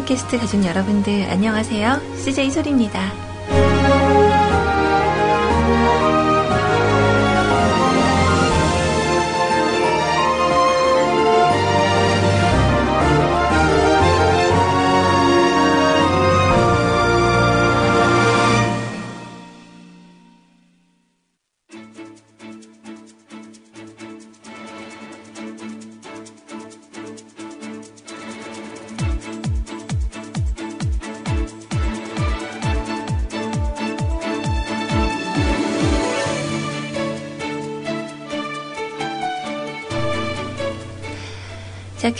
뮤클캐스트 가족 여러분들 안녕하세요. CJ 소리입니다.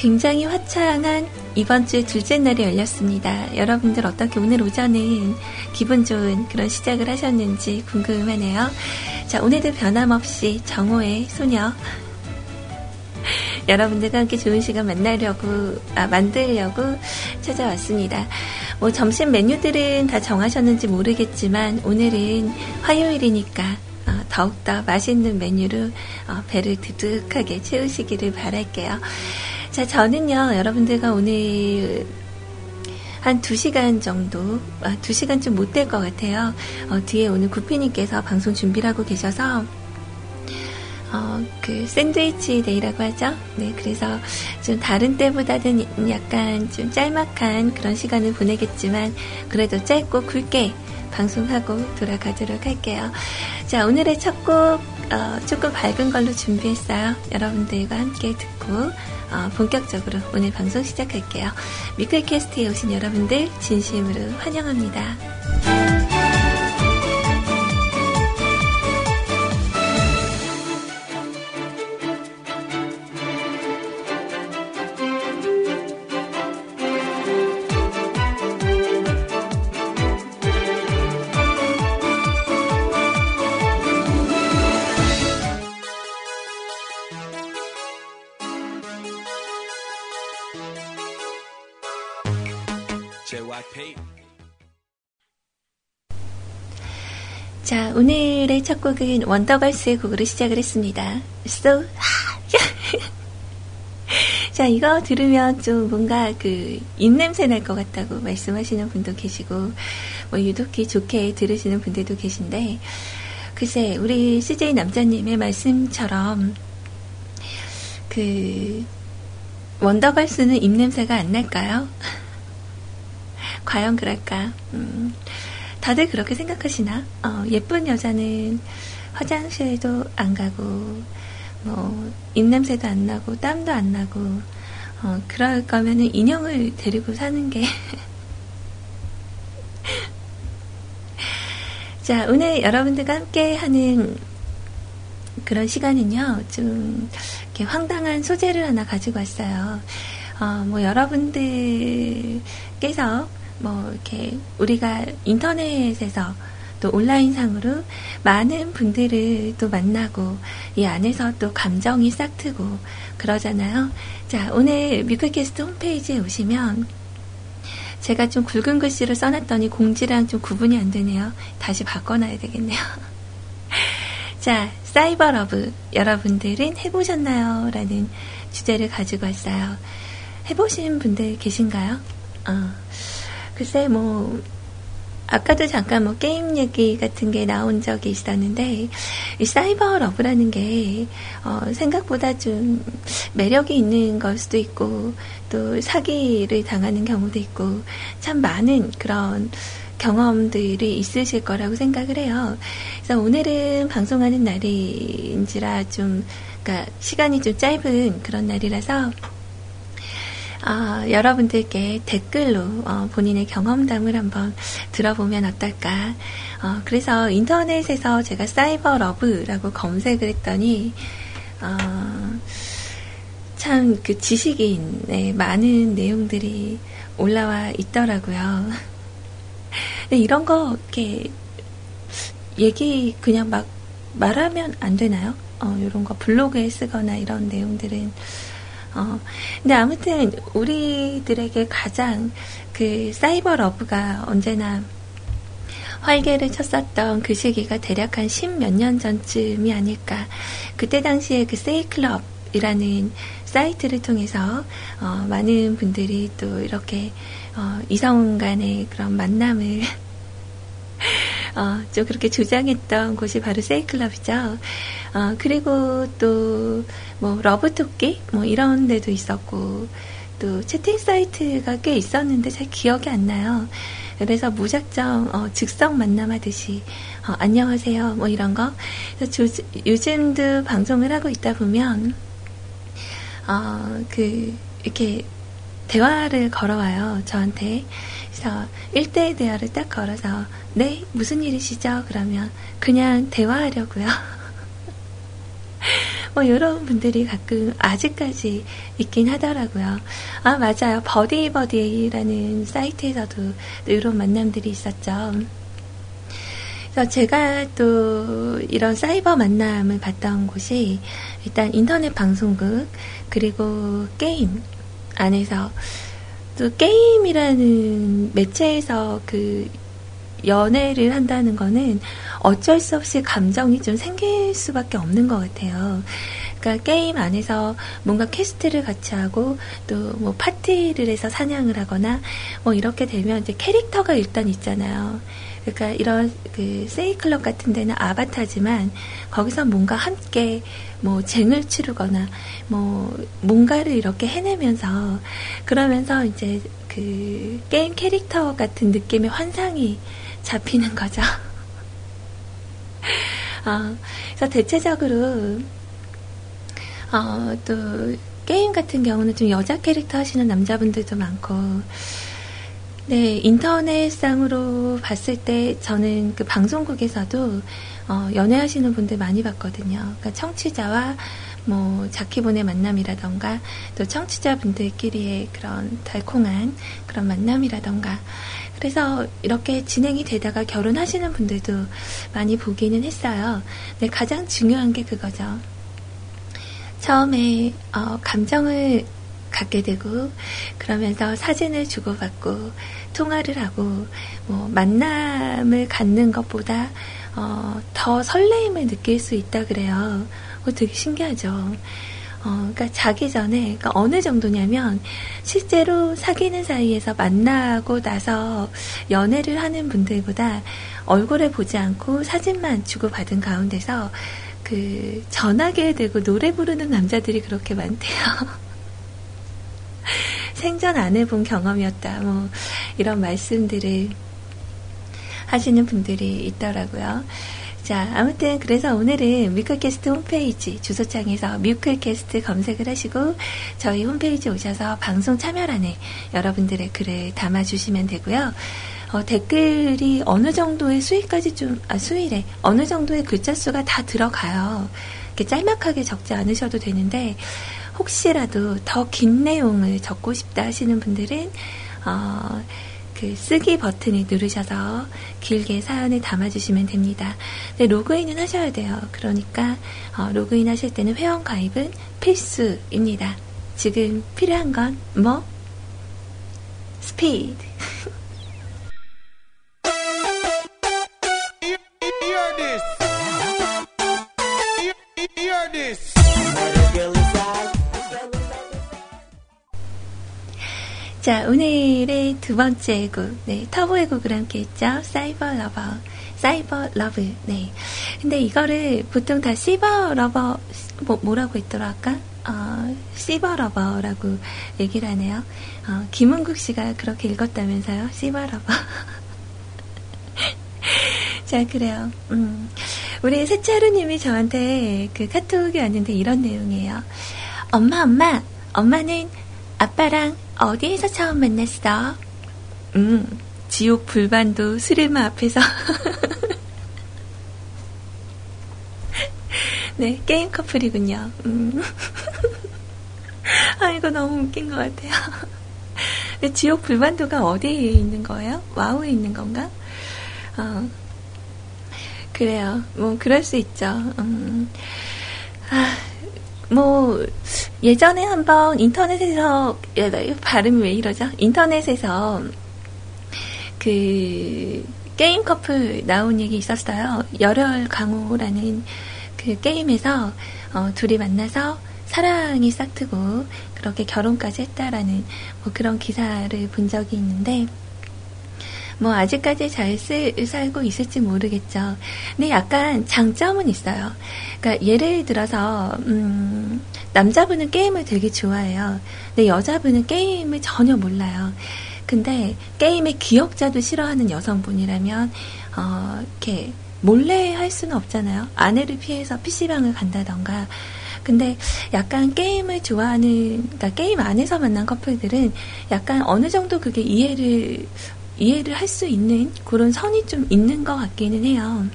굉장히 화창한 이번 주 둘째 날이 열렸습니다. 여러분들 어떻게 오늘 오전은 기분 좋은 그런 시작을 하셨는지 궁금하네요. 자, 오늘도 변함없이 정호의 소녀. 여러분들과 함께 좋은 시간 만나려고, 아, 만들려고 찾아왔습니다. 뭐, 점심 메뉴들은 다 정하셨는지 모르겠지만, 오늘은 화요일이니까, 어, 더욱더 맛있는 메뉴로 어, 배를 두둑하게 채우시기를 바랄게요. 자, 저는요, 여러분들과 오늘 한 2시간 정도, 아, 2시간 좀 못 될 것 같아요. 어, 뒤에 오늘 구피님께서 방송 준비를 하고 계셔서, 어, 그, 샌드위치 데이라고 하죠? 네, 그래서 좀 다른 때보다는 약간 좀 짤막한 그런 시간을 보내겠지만, 그래도 짧고 굵게 방송하고 돌아가도록 할게요. 자, 오늘의 첫 곡, 어, 조금 밝은 걸로 준비했어요. 여러분들과 함께 듣고, 어, 본격적으로 오늘 방송 시작할게요. 미클캐스트에 오신 여러분들 진심으로 환영합니다. 자, 오늘의 첫 곡은 원더걸스의 곡으로 시작을 했습니다. So, 자, 이거 들으면 좀 뭔가 그 입냄새 날 것 같다고 말씀하시는 분도 계시고, 뭐 유독히 좋게 들으시는 분들도 계신데, 글쎄, 우리 CJ 남자님의 말씀처럼, 그, 원더걸스는 입냄새가 안 날까요? 과연 그럴까? 음, 다들 그렇게 생각하시나? 어, 예쁜 여자는 화장실도 안 가고, 뭐, 입냄새도 안 나고, 땀도 안 나고, 어, 그럴 거면은 인형을 데리고 사는 게. 자, 오늘 여러분들과 함께 하는 그런 시간은요, 좀, 이렇게 황당한 소재를 하나 가지고 왔어요. 어, 뭐, 여러분들께서 뭐 이렇게 우리가 인터넷에서 또 온라인상으로 많은 분들을 또 만나고 이 안에서 또 감정이 싹트고 그러잖아요. 자, 오늘 뮤클캐스트 홈페이지에 오시면 제가 좀 굵은 글씨를 써놨더니 공지랑 좀 구분이 안 되네요. 다시 바꿔놔야 되겠네요. 자, cyber love 여러분들은 해보셨나요? 라는 주제를 가지고 왔어요. 해보신 분들 계신가요? 어. 글쎄, 뭐, 아까도 잠깐 뭐 게임 얘기 같은 게 나온 적이 있었는데, 이 사이버 러브라는 게, 어, 생각보다 좀 매력이 있는 걸 수도 있고, 또 사기를 당하는 경우도 있고, 참 많은 그런 경험들이 있으실 거라고 생각을 해요. 그래서 오늘은 방송하는 날인지라 좀, 그러니까 시간이 좀 짧은 그런 날이라서, 어, 여러분들께 댓글로 어, 본인의 경험담을 한번 들어보면 어떨까. 어, 그래서 인터넷에서 제가 사이버 러브라고 검색을 했더니 어, 참그 지식인의 많은 내용들이 올라와 있더라고요. 이런 거 이렇게 얘기 그냥 막 말하면 안 되나요? 어, 이런 거 블로그에 쓰거나 이런 내용들은 어, 근데 아무튼 우리들에게 가장 그 cyber love가 언제나 활개를 쳤었던 그 시기가 대략 한 십 몇 년 전쯤이 아닐까. 그때 당시에 그 세이클럽 이라는 사이트를 통해서 어, 많은 분들이 또 이렇게 어, 이성 간의 그런 만남을 어, 좀 그렇게 주장했던 곳이 바로 세이클럽이죠. 어, 그리고 또, 뭐, 러브토끼? 뭐, 이런 데도 있었고, 또, 채팅 사이트가 꽤 있었는데 잘 기억이 안 나요. 그래서 무작정, 어, 즉석 만남하듯이, 어, 안녕하세요. 뭐, 이런 거. 조, 요즘도 방송을 하고 있다 보면, 어, 그, 이렇게, 대화를 걸어와요, 저한테. 그래서 1대1 대화를 딱 걸어서, 네, 무슨 일이시죠? 그러면 그냥 대화하려고요. 뭐, 이런 분들이 가끔 아직까지 있긴 하더라고요. 아, 맞아요. 버디버디라는 사이트에서도 이런 만남들이 있었죠. 그래서 제가 또 이런 사이버 만남을 봤던 곳이 일단 인터넷 방송국, 그리고 게임 안에서 또 게임이라는 매체에서 그 연애를 한다는 거는 어쩔 수 없이 감정이 좀 생길 수밖에 없는 것 같아요. 그러니까 게임 안에서 뭔가 퀘스트를 같이 하고 또 뭐 파티를 해서 사냥을 하거나 뭐 이렇게 되면 이제 캐릭터가 일단 있잖아요. 그러니까 이런 그 세이클럽 같은 데는 아바타지만 거기서 뭔가 함께 뭐 쟁을 치르거나 뭐 뭔가를 이렇게 해내면서 그러면서 이제 그 게임 캐릭터 같은 느낌의 환상이 잡히는 거죠. 어, 그래서 대체적으로 어, 또 게임 같은 경우는 좀 여자 캐릭터 하시는 남자분들도 많고 네, 인터넷상으로 봤을 때 저는 그 방송국에서도 어, 연애하시는 분들 많이 봤거든요. 그러니까 청취자와 뭐 자키본의 만남이라던가 또 청취자분들끼리의 그런 달콤한 그런 만남이라던가 그래서 이렇게 진행이 되다가 결혼하시는 분들도 많이 보기는 했어요. 근데 가장 중요한 게 그거죠. 처음에 어, 감정을 갖게 되고 그러면서 사진을 주고받고 통화를 하고 뭐 만남을 갖는 것보다 어, 더 설레임을 느낄 수 있다 그래요. 그거 되게 신기하죠. 어, 그러니까 자기 전에 그러니까 어느 정도냐면 실제로 사귀는 사이에서 만나고 나서 연애를 하는 분들보다 얼굴을 보지 않고 사진만 주고받은 가운데서 그 전화기에 대고 노래 부르는 남자들이 그렇게 많대요. 생전 안 해본 경험이었다. 뭐 이런 말씀들을 하시는 분들이 있더라고요. 자, 아무튼 그래서 오늘은 뮤클캐스트 홈페이지 주소창에서 뮤클캐스트 검색을 하시고 저희 홈페이지 오셔서 방송 참여란에 여러분들의 글을 담아주시면 되고요. 어, 댓글이 어느 정도의 수위까지 좀, 아, 수위래. 어느 정도의 글자 수가 다 들어가요. 이렇게 짤막하게 적지 않으셔도 되는데, 혹시라도 더 긴 내용을 적고 싶다 하시는 분들은, 어, 그 쓰기 버튼을 누르셔서 길게 사연을 담아주시면 됩니다. 네, 로그인은 하셔야 돼요. 그러니까 어, 로그인 하실 때는 회원 가입은 필수입니다. 지금 필요한 건 뭐? 스피드. 자, 오늘의 두 번째 곡, 네, 터보의 곡을 함께 했죠. cyber lover, cyber love, 네. 근데 이거를 보통 다 시버 러버, 뭐, 뭐라고 했더라, 아까? 어, 시버 러버라고 얘기를 하네요. 어, 김종국 씨가 그렇게 읽었다면서요? 시버 러버. 자, 그래요. 음. 우리 세차루님이 저한테 그 카톡이 왔는데 이런 내용이에요. 엄마, 엄마, 엄마는 아빠랑 어디에서 처음 만났어? 음, 지옥 불반도 수레마 앞에서. 네, 게임 커플이군요. 음. 아, 이거 너무 웃긴 것 같아요. 근데 지옥 불반도가 어디에 있는 거예요? 와우에 있는 건가? 어, 그래요. 뭐, 그럴 수 있죠. 음. 아, 뭐 예전에 한번 인터넷에서 발음이 왜 이러죠? 인터넷에서 그 게임 커플 나온 얘기 있었어요. 열혈 강호라는 그 게임에서 어, 둘이 만나서 사랑이 싹트고 그렇게 결혼까지 했다라는 뭐 그런 기사를 본 적이 있는데 뭐 아직까지 잘 쓰, 살고 있을지 모르겠죠. 근데 약간 장점은 있어요. 그러니까 예를 들어서 음, 남자분은 게임을 되게 좋아해요. 근데 여자분은 게임을 전혀 몰라요. 근데 게임의 기억자도 싫어하는 여성분이라면 어, 이렇게 몰래 할 수는 없잖아요. 아내를 피해서 PC방을 간다던가. 근데 약간 게임을 좋아하는, 그러니까 게임 안에서 만난 커플들은 약간 어느 정도 그게 이해를 이해를 할 수 있는 그런 선이 좀 있는 것 같기는 해요.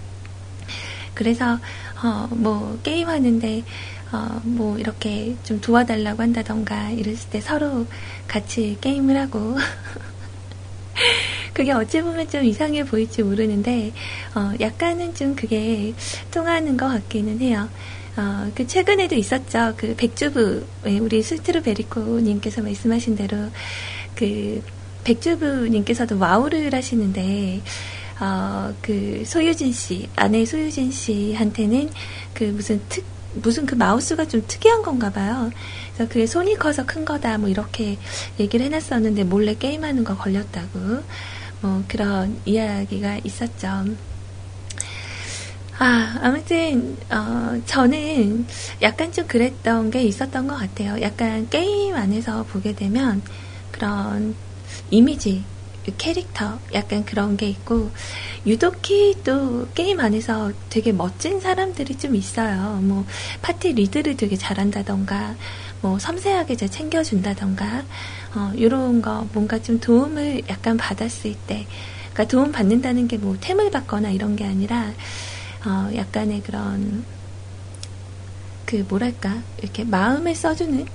그래서 어, 뭐 게임 하는데 어, 뭐 이렇게 좀 도와달라고 한다던가 이랬을 때 서로 같이 게임을 하고 그게 어찌 보면 좀 이상해 보일지 모르는데 어, 약간은 좀 그게 통하는 것 같기는 해요. 어, 그 최근에도 있었죠. 그 백주부 우리 스트루 베리코님께서 말씀하신 대로 그 백주부님께서도 와우를 하시는데, 어, 그 소유진 씨, 아내 소유진 씨한테는 그 무슨 특, 무슨 그 마우스가 좀 특이한 건가 봐요. 그래서 그게 손이 커서 큰 거다, 뭐 이렇게 얘기를 해놨었는데 몰래 게임하는 거 걸렸다고. 뭐 그런 이야기가 있었죠. 아, 아무튼, 어, 저는 약간 좀 그랬던 게 있었던 것 같아요. 약간 게임 안에서 보게 되면 그런 이미지, 캐릭터, 약간 그런 게 있고, 유독히 또 게임 안에서 되게 멋진 사람들이 좀 있어요. 뭐, 파티 리드를 되게 잘한다던가, 뭐, 섬세하게 잘 챙겨준다던가, 어, 요런 거, 뭔가 좀 도움을 약간 받았을 때, 그러니까 도움 받는다는 게 뭐, 템을 받거나 이런 게 아니라, 어, 약간의 그런, 그, 뭐랄까, 이렇게 마음을 써주는,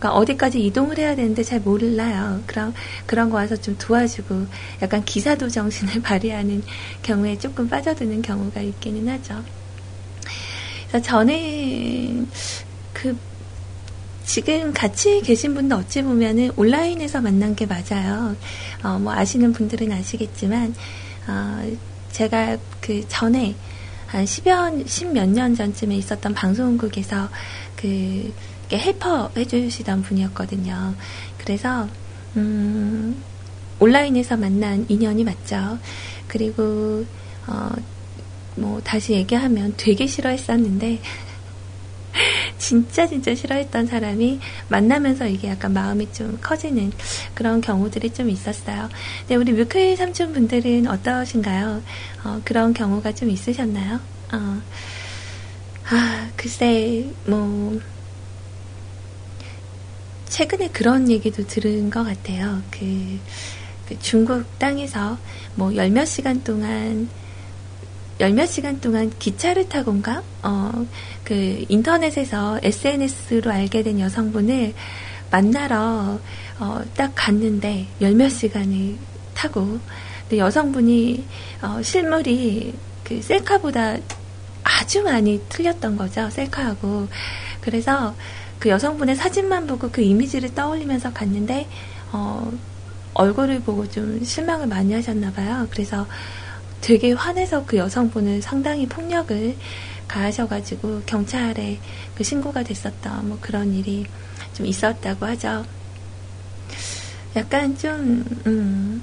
그러니까 어디까지 이동을 해야 되는데 잘 몰라요. 그럼 그런 거 와서 좀 도와주고 약간 기사도 정신을 발휘하는 경우에 조금 빠져드는 경우가 있기는 하죠. 그래서 저는 그 지금 같이 계신 분도 어찌 보면은 온라인에서 만난 게 맞아요. 어, 뭐 아시는 분들은 아시겠지만 어, 제가 그 전에 한 10여, 10몇 년 전쯤에 있었던 방송국에서 그 헬퍼 해주시던 분이었거든요. 그래서 음, 온라인에서 만난 인연이 맞죠. 그리고 어, 뭐 다시 얘기하면 되게 싫어했었는데 진짜 진짜 싫어했던 사람이 만나면서 이게 약간 마음이 좀 커지는 그런 경우들이 좀 있었어요. 근데 우리 뮤클 삼촌 분들은 어떠신가요? 어, 그런 경우가 좀 있으셨나요? 어, 아, 글쎄, 뭐, 최근에 그런 얘기도 들은 것 같아요. 그, 그 중국 땅에서 뭐 열 몇 시간 동안 열 몇 시간 동안 기차를 타고인가? 어, 그 인터넷에서 SNS로 알게 된 여성분을 만나러 어, 딱 갔는데 열 몇 시간을 타고 근데 여성분이 어, 실물이 그 셀카보다 아주 많이 틀렸던 거죠. 셀카하고 그래서 그 여성분의 사진만 보고 그 이미지를 떠올리면서 갔는데 어, 얼굴을 보고 좀 실망을 많이 하셨나 봐요. 그래서 되게 화내서 그 여성분을 상당히 폭력을 가하셔가지고 경찰에 그 신고가 됐었던 뭐 그런 일이 좀 있었다고 하죠. 약간 좀, 음,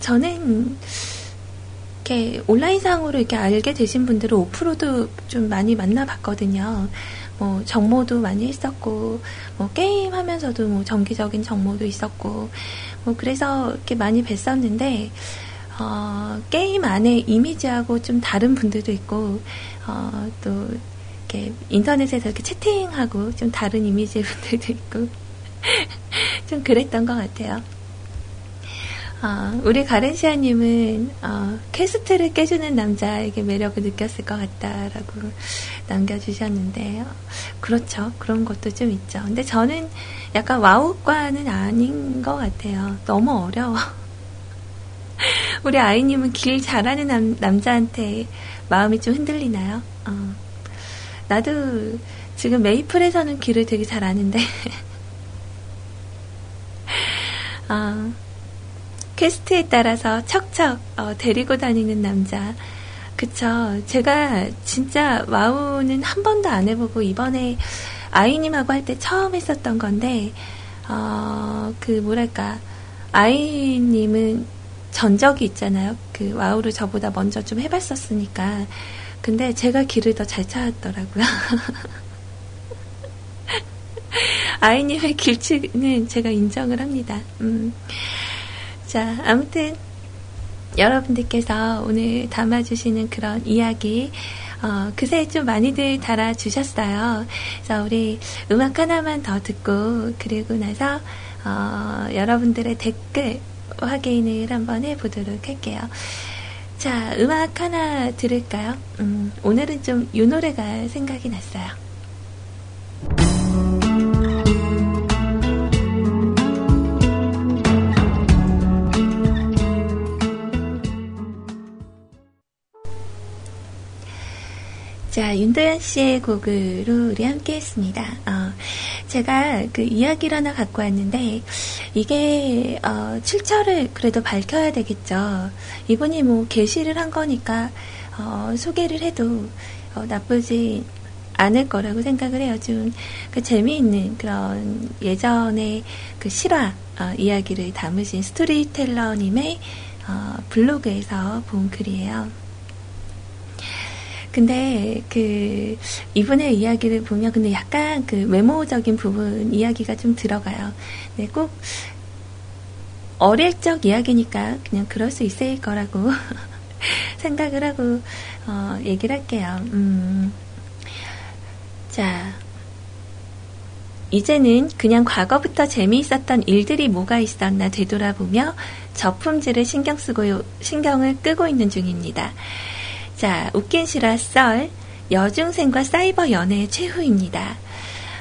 저는 이렇게 온라인상으로 이렇게 알게 되신 분들을 오프로도 좀 많이 만나봤거든요. 뭐 정모도 많이 했었고 뭐 게임 하면서도 뭐 정기적인 정모도 있었고 뭐 그래서 이렇게 많이 뵀었는데 어, 게임 안에 이미지하고 좀 다른 분들도 있고 어, 또 이렇게 인터넷에서 이렇게 채팅하고 좀 다른 이미지의 분들도 있고 좀 그랬던 것 같아요. 어, 우리 가렌시아님은 어, 퀘스트를 깨주는 남자에게 매력을 느꼈을 것 같다라고 남겨주셨는데 요 그렇죠 그런 것도 좀 있죠 근데 저는 약간 와우과는 아닌 것 같아요 너무 어려워 우리 아이님은 길 잘하는 남, 남자한테 마음이 좀 흔들리나요? 어. 나도 지금 메이플에서는 길을 되게 잘 아는데 어. 퀘스트에 따라서 척척 어, 데리고 다니는 남자. 그쵸. 제가 진짜 와우는 한 번도 안 해보고 이번에 아이님하고 할 때 처음 했었던 건데, 어, 그, 뭐랄까, 아이님은 전적이 있잖아요. 그, 와우를 저보다 먼저 좀 해봤었으니까. 근데 제가 길을 더 잘 찾았더라고요. 아이님의 길치는 제가 인정을 합니다. 음. 자, 아무튼, 여러분들께서 오늘 담아주시는 그런 이야기, 어, 그새 좀 많이들 달아주셨어요. 그래서 우리 음악 하나만 더 듣고, 그리고 나서, 어, 여러분들의 댓글 확인을 한번 해보도록 할게요. 자, 음악 하나 들을까요? 음, 오늘은 좀 이 노래가 생각이 났어요. 자, 윤도현 씨의 곡으로 우리 함께 했습니다. 어, 제가 그 이야기를 하나 갖고 왔는데, 이게, 어, 출처를 그래도 밝혀야 되겠죠. 이분이 뭐, 게시를 한 거니까, 어, 소개를 해도, 어, 나쁘지 않을 거라고 생각을 해요. 좀, 그 재미있는 그런 예전의 그 실화, 어, 이야기를 담으신 스토리텔러님의, 어, 블로그에서 본 글이에요. 근데 그 이분의 이야기를 보면 근데 약간 그 외모적인 부분 이야기가 좀 들어가요. 네, 꼭 어릴 적 이야기니까 그냥 그럴 수 있을 거라고 생각을 하고 어, 얘기를 할게요. 음, 자. 이제는 그냥 과거부터 재미있었던 일들이 뭐가 있었나 되돌아보며 저품질을 신경 쓰고 신경을 끄고 있는 중입니다. 자, 웃긴 실화 썰, 여중생과 사이버 연애의 최후입니다.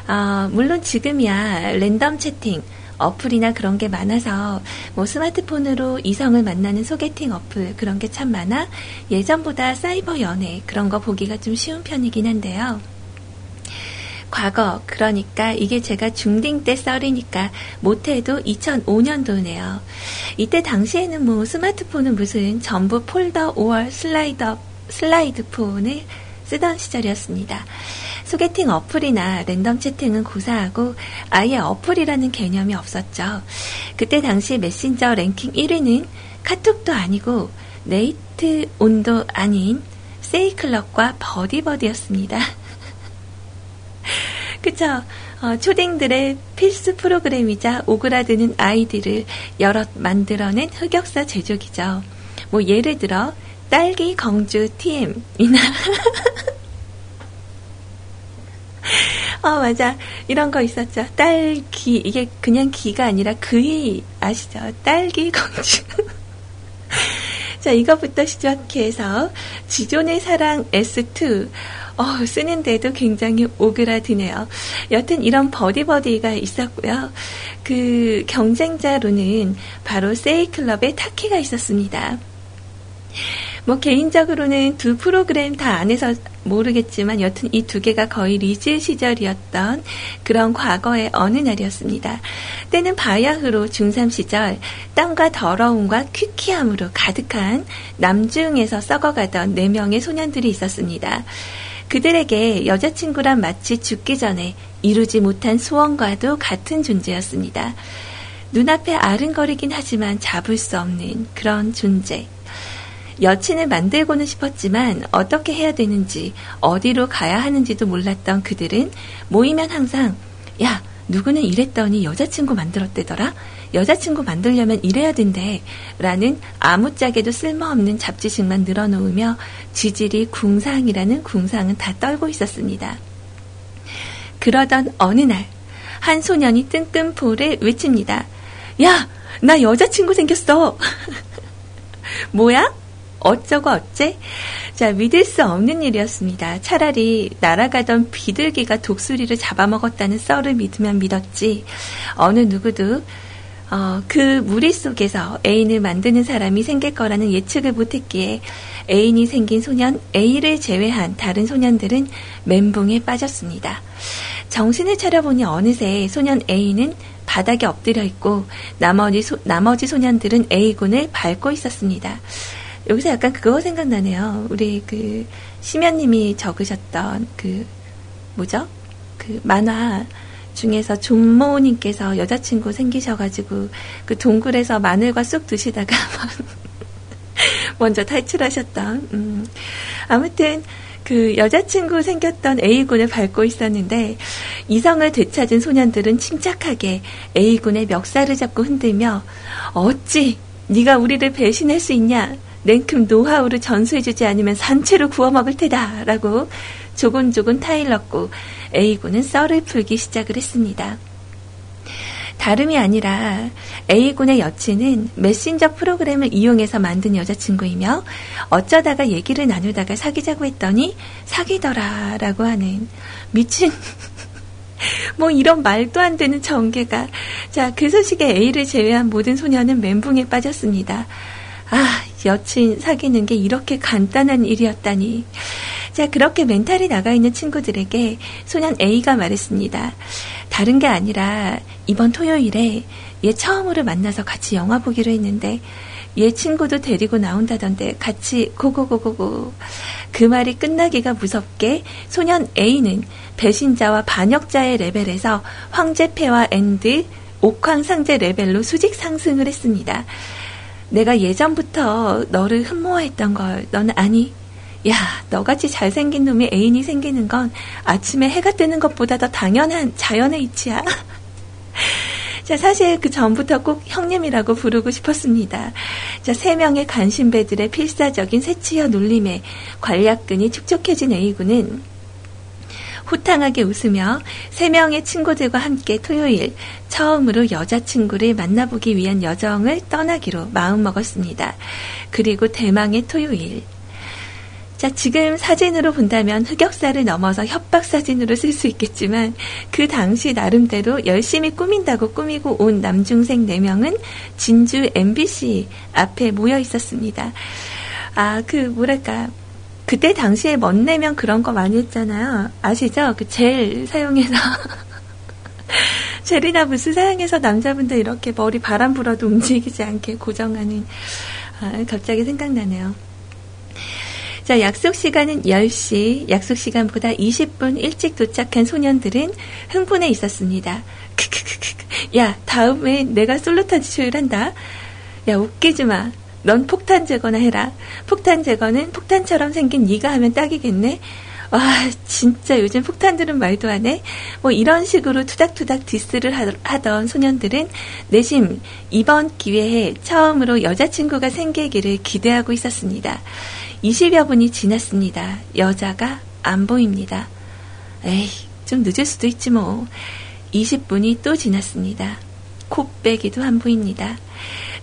어, 물론 지금이야 랜덤 채팅, 어플이나 그런 게 많아서 뭐 스마트폰으로 이성을 만나는 소개팅 어플 그런 게 참 많아 예전보다 사이버 연애 그런 거 보기가 좀 쉬운 편이긴 한데요. 과거 그러니까 이게 제가 중딩 때 썰이니까 못해도 2005년도네요. 이때 당시에는 뭐 스마트폰은 무슨 전부 폴더 or 슬라이더 슬라이드 폰을 쓰던 시절이었습니다. 소개팅 어플이나 랜덤 채팅은 고사하고 아예 어플이라는 개념이 없었죠. 그때 당시 메신저 랭킹 1위는 카톡도 아니고 네이트온도 아닌 세이클럽과 버디버디였습니다. 그쵸? 어, 초딩들의 필수 프로그램이자 오그라드는 아이디를 여럿 만들어낸 흑역사 제조기죠. 뭐 예를 들어 딸기 공주 TM이나. 어 맞아. 이런 거 있었죠. 딸기. 이게 그냥 기가 아니라 그이 아시죠? 딸기 공주. 자 이거부터 시작해서 지존의 사랑 S2 어, 쓰는데도 굉장히 오그라드네요. 여튼 이런 버디버디가 있었고요. 그 경쟁자로는 바로 세이클럽의 타키가 있었습니다. 뭐 개인적으로는 두 프로그램 다 안 해서 모르겠지만 여튼 이 두 개가 거의 리즈 시절이었던 그런 과거의 어느 날이었습니다. 때는 바야흐로 중3 시절 땀과 더러움과 퀴퀴함으로 가득한 남중에서 썩어가던 네 명의 소년들이 있었습니다. 그들에게 여자친구란 마치 죽기 전에 이루지 못한 소원과도 같은 존재였습니다. 눈앞에 아른거리긴 하지만 잡을 수 없는 그런 존재. 여친을 만들고는 싶었지만 어떻게 해야 되는지 어디로 가야 하는지도 몰랐던 그들은 모이면 항상 야 누구는 이랬더니 여자친구 만들었대더라 여자친구 만들려면 이래야 된대 라는 아무짝에도 쓸모없는 잡지식만 늘어놓으며 지질이 궁상이라는 궁상은 다 떨고 있었습니다. 그러던 어느 날 한 소년이 뜬끈포를 외칩니다. 야! 나 여자친구 생겼어! 뭐야? 어쩌고 어째? 자, 믿을 수 없는 일이었습니다. 차라리 날아가던 비둘기가 독수리를 잡아먹었다는 썰을 믿으면 믿었지. 어느 누구도 어, 그 무리 속에서 애인을 만드는 사람이 생길 거라는 예측을 못했기에 애인이 생긴 소년 A를 제외한 다른 소년들은 멘붕에 빠졌습니다. 정신을 차려보니 어느새 소년 A는 바닥에 엎드려 있고 나머지, 소, 나머지 소년들은 A군을 밟고 있었습니다. 여기서 약간 그거 생각나네요. 우리 그 심연님이 적으셨던 그 뭐죠? 그 만화 중에서 존모님께서 여자친구 생기셔가지고 그 동굴에서 마늘과 쑥 드시다가 먼저 탈출하셨던 음. 아무튼 그 여자친구 생겼던 A군을 밟고 있었는데 이성을 되찾은 소년들은 침착하게 A군의 멱살을 잡고 흔들며 어찌 네가 우리를 배신할 수 있냐 냉큼 노하우를 전수해주지 않으면 산채로 구워 먹을 테다 라고 조곤조곤 타일렀고 A군은 썰을 풀기 시작을 했습니다. 다름이 아니라 A군의 여친은 메신저 프로그램을 이용해서 만든 여자친구이며 어쩌다가 얘기를 나누다가 사귀자고 했더니 사귀더라 라고 하는 미친 뭐 이런 말도 안 되는 전개가 자 그 소식에 A를 제외한 모든 소녀는 멘붕에 빠졌습니다. 아 여친 사귀는 게 이렇게 간단한 일이었다니 자, 그렇게 멘탈이 나가 있는 친구들에게 소년 A가 말했습니다. 다른 게 아니라 이번 토요일에 얘 처음으로 만나서 같이 영화 보기로 했는데 얘 친구도 데리고 나온다던데 같이 고고고고고. 그 말이 끝나기가 무섭게 소년 A는 배신자와 반역자의 레벨에서 황제폐하 and, 옥황상제 레벨로 수직 상승을 했습니다. 내가 예전부터 너를 흠모했던 걸 너는 아니 야, 너같이 잘생긴 놈이 애인이 생기는 건 아침에 해가 뜨는 것보다 더 당연한 자연의 이치야. 자, 사실 그 전부터 꼭 형님이라고 부르고 싶었습니다. 자, 세 명의 간신배들의 필사적인 새치어 놀림에 관략근이 촉촉해진 A군은 호탕하게 웃으며 세 명의 친구들과 함께 토요일 처음으로 여자친구를 만나보기 위한 여정을 떠나기로 마음먹었습니다. 그리고 대망의 토요일. 자, 지금 사진으로 본다면 흑역사를 넘어서 협박 사진으로 쓸 수 있겠지만 그 당시 나름대로 열심히 꾸민다고 꾸미고 온 남중생 4명은 진주 MBC 앞에 모여 있었습니다. 아, 그 뭐랄까 그때 당시에 멋내면 그런 거 많이 했잖아요. 아시죠? 그 젤 사용해서 젤이나 무슨 사용해서 남자분들 이렇게 머리 바람 불어도 움직이지 않게 고정하는 아, 갑자기 생각나네요. 자, 약속 시간은 10시, 약속 시간보다 20분 일찍 도착한 소년들은 흥분해 있었습니다. 크크크크. 야, 다음에 내가 솔로 타지 조율한다. 야, 웃기지 마. 넌 폭탄 제거나 해라. 폭탄 제거는 폭탄처럼 생긴 네가 하면 딱이겠네. 와, 진짜 요즘 폭탄들은 말도 안 해? 뭐 이런 식으로 투닥투닥 디스를 하던 소년들은 내심 이번 기회에 처음으로 여자친구가 생기기를 기대하고 있었습니다. 20여 분이 지났습니다. 여자가 안 보입니다. 에이, 좀 늦을 수도 있지 뭐. 20분이 또 지났습니다. 코빼기도 안 보입니다.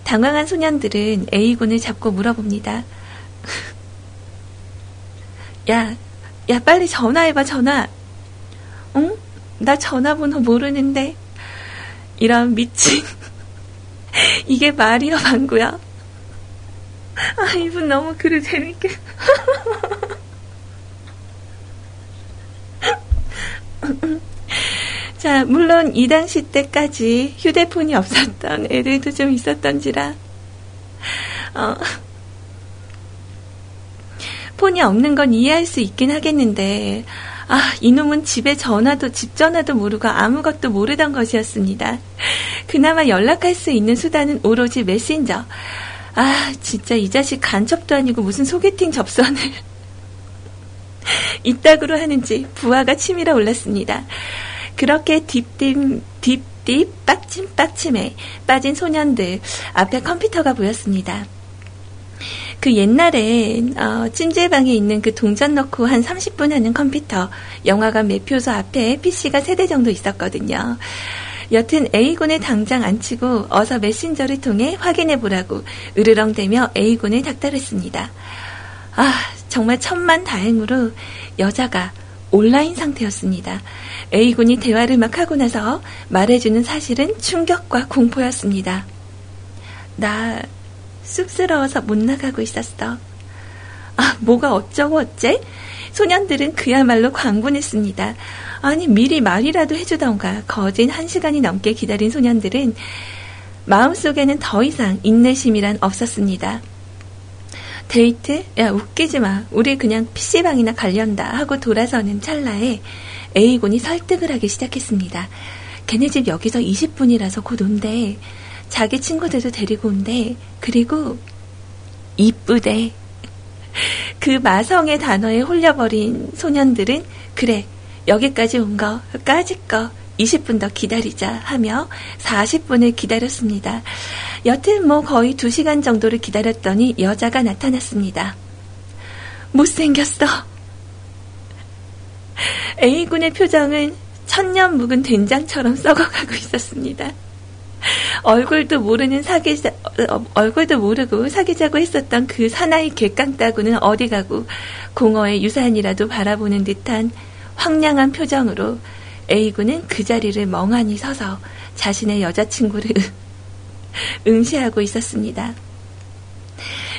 당황한 소년들은 A군을 잡고 물어봅니다. 야, 야, 빨리 전화해봐, 전화. 응? 나 전화번호 모르는데. 이런 미친. 이게 말이야, 방구야. 아, 이분 너무 글을 재밌게. 자, 물론 이 당시 때까지 휴대폰이 없었던 애들도 좀 있었던지라, 어, 폰이 없는 건 이해할 수 있긴 하겠는데, 아, 이놈은 집에 전화도, 집 전화도 모르고 아무것도 모르던 것이었습니다. 그나마 연락할 수 있는 수단은 오로지 메신저. 아, 진짜 이 자식 간첩도 아니고 무슨 소개팅 접선을 이따구로 하는지 부하가 치밀어 올랐습니다. 그렇게 딥딥, 딥딥, 빡침빡침에 빠진 소년들 앞에 컴퓨터가 보였습니다. 그 옛날엔 어, 찜질방에 있는 그 동전 넣고 한 30분 하는 컴퓨터 영화관 매표소 앞에 PC가 3대 정도 있었거든요. 여튼 A군을 당장 안 치고 어서 메신저를 통해 확인해 보라고 으르렁대며 A군을 닥달했습니다. 아, 정말 천만 다행으로 여자가 온라인 상태였습니다. A군이 대화를 막 하고 나서 말해주는 사실은 충격과 공포였습니다. 나 쑥스러워서 못 나가고 있었어. 아, 뭐가 어쩌고 어째? 소년들은 그야말로 광분했습니다. 아니 미리 말이라도 해주던가 거진 한 시간이 넘게 기다린 소년들은 마음속에는 더 이상 인내심이란 없었습니다. 데이트? 야 웃기지 마. 우리 그냥 PC방이나 갈련다 하고 돌아서는 찰나에 A군이 설득을 하기 시작했습니다. 걔네 집 여기서 20분이라서 곧 온대. 자기 친구들도 데리고 온대. 그리고 이쁘대. 그 마성의 단어에 홀려버린 소년들은 그래 여기까지 온 거 까짓 거 20분 더 기다리자 하며 40분을 기다렸습니다. 여튼 뭐 거의 2시간 정도를 기다렸더니 여자가 나타났습니다. 못생겼어. A군의 표정은 천년 묵은 된장처럼 썩어가고 있었습니다. 얼굴도 모르는 사귀자, 어, 얼굴도 모르고 사귀자고 했었던 그 사나이 객강따구는 어디 가고 공허의 유산이라도 바라보는 듯한 황량한 표정으로 A군은 그 자리를 멍하니 서서 자신의 여자친구를 응시하고 있었습니다.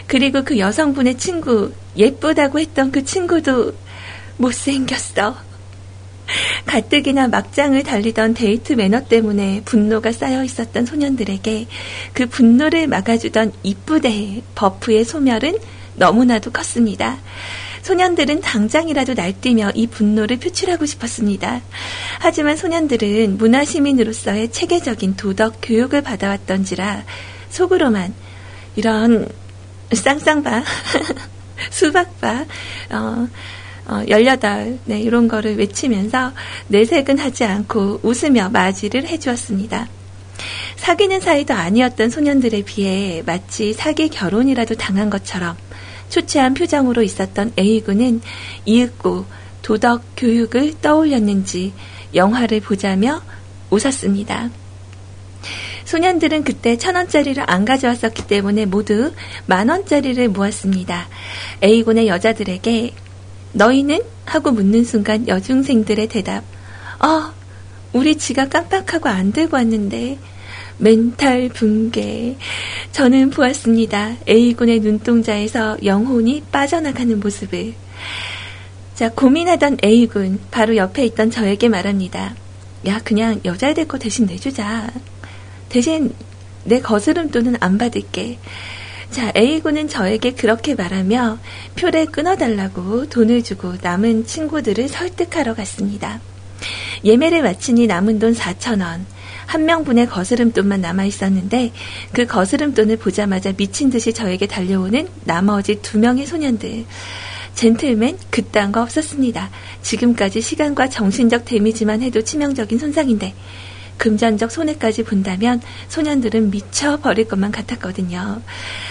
그리고 그 여성분의 친구, 예쁘다고 했던 그 친구도 못생겼어. 가뜩이나 막장을 달리던 데이트 매너 때문에 분노가 쌓여 있었던 소년들에게 그 분노를 막아주던 이쁘대 버프의 소멸은 너무나도 컸습니다. 소년들은 당장이라도 날뛰며 이 분노를 표출하고 싶었습니다. 하지만 소년들은 문화시민으로서의 체계적인 도덕 교육을 받아왔던지라 속으로만 이런 쌍쌍바, 수박바, 어, 어, 18, 네, 이런 거를 외치면서 내색은 하지 않고 웃으며 맞이를 해주었습니다. 사귀는 사이도 아니었던 소년들에 비해 마치 사기 결혼이라도 당한 것처럼 초췌한 표정으로 있었던 A군은 이윽고 도덕 교육을 떠올렸는지 영화를 보자며 웃었습니다. 소년들은 그때 천 원짜리를 안 가져왔었기 때문에 모두 만 원짜리를 모았습니다. A군의 여자들에게 너희는? 하고 묻는 순간 여중생들의 대답. 어, 우리 지가 깜빡하고 안 들고 왔는데. 멘탈 붕괴. 저는 보았습니다. A군의 눈동자에서 영혼이 빠져나가는 모습을. 자, 고민하던 A군, 바로 옆에 있던 저에게 말합니다. 야, 그냥 여자애 될 거 대신 내주자. 대신 내 거스름 돈은 안 받을게. 자, A군은 저에게 그렇게 말하며 표를 끊어달라고 돈을 주고 남은 친구들을 설득하러 갔습니다. 예매를 마치니 남은 돈 4천원. 한 명분의 거스름돈만 남아 있었는데 그 거스름돈을 보자마자 미친 듯이 저에게 달려오는 나머지 두 명의 소년들. 젠틀맨 그딴 거 없었습니다. 지금까지 시간과 정신적 데미지만 해도 치명적인 손상인데 금전적 손해까지 본다면 소년들은 미쳐 버릴 것만 같았거든요.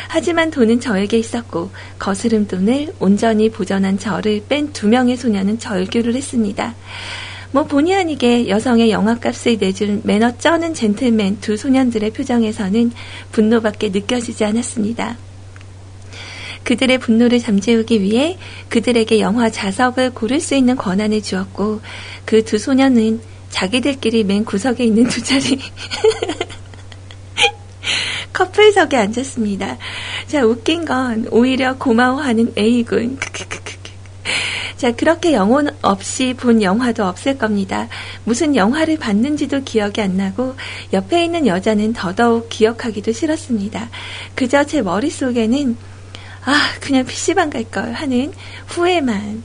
하지만 돈은 저에게 있었고 거스름 돈을 온전히 보전한 저를 뺀 두 명의 소년은 절규를 했습니다. 뭐 본의 아니게 여성의 영화값을 내준 매너 쩌는 젠틀맨 두 소년들의 표정에서는 분노밖에 느껴지지 않았습니다. 그들의 분노를 잠재우기 위해 그들에게 영화 자석을 고를 수 있는 권한을 주었고 그 두 소년은 자기들끼리 맨 구석에 있는 두 자리 커플석에 앉았습니다. 자, 웃긴 건 오히려 고마워하는 A군. 자, 그렇게 영혼 없이 본 영화도 없을 겁니다. 무슨 영화를 봤는지도 기억이 안 나고 옆에 있는 여자는 더더욱 기억하기도 싫었습니다. 그저 제 머릿속에는 아, 그냥 PC방 갈걸 하는 후회만.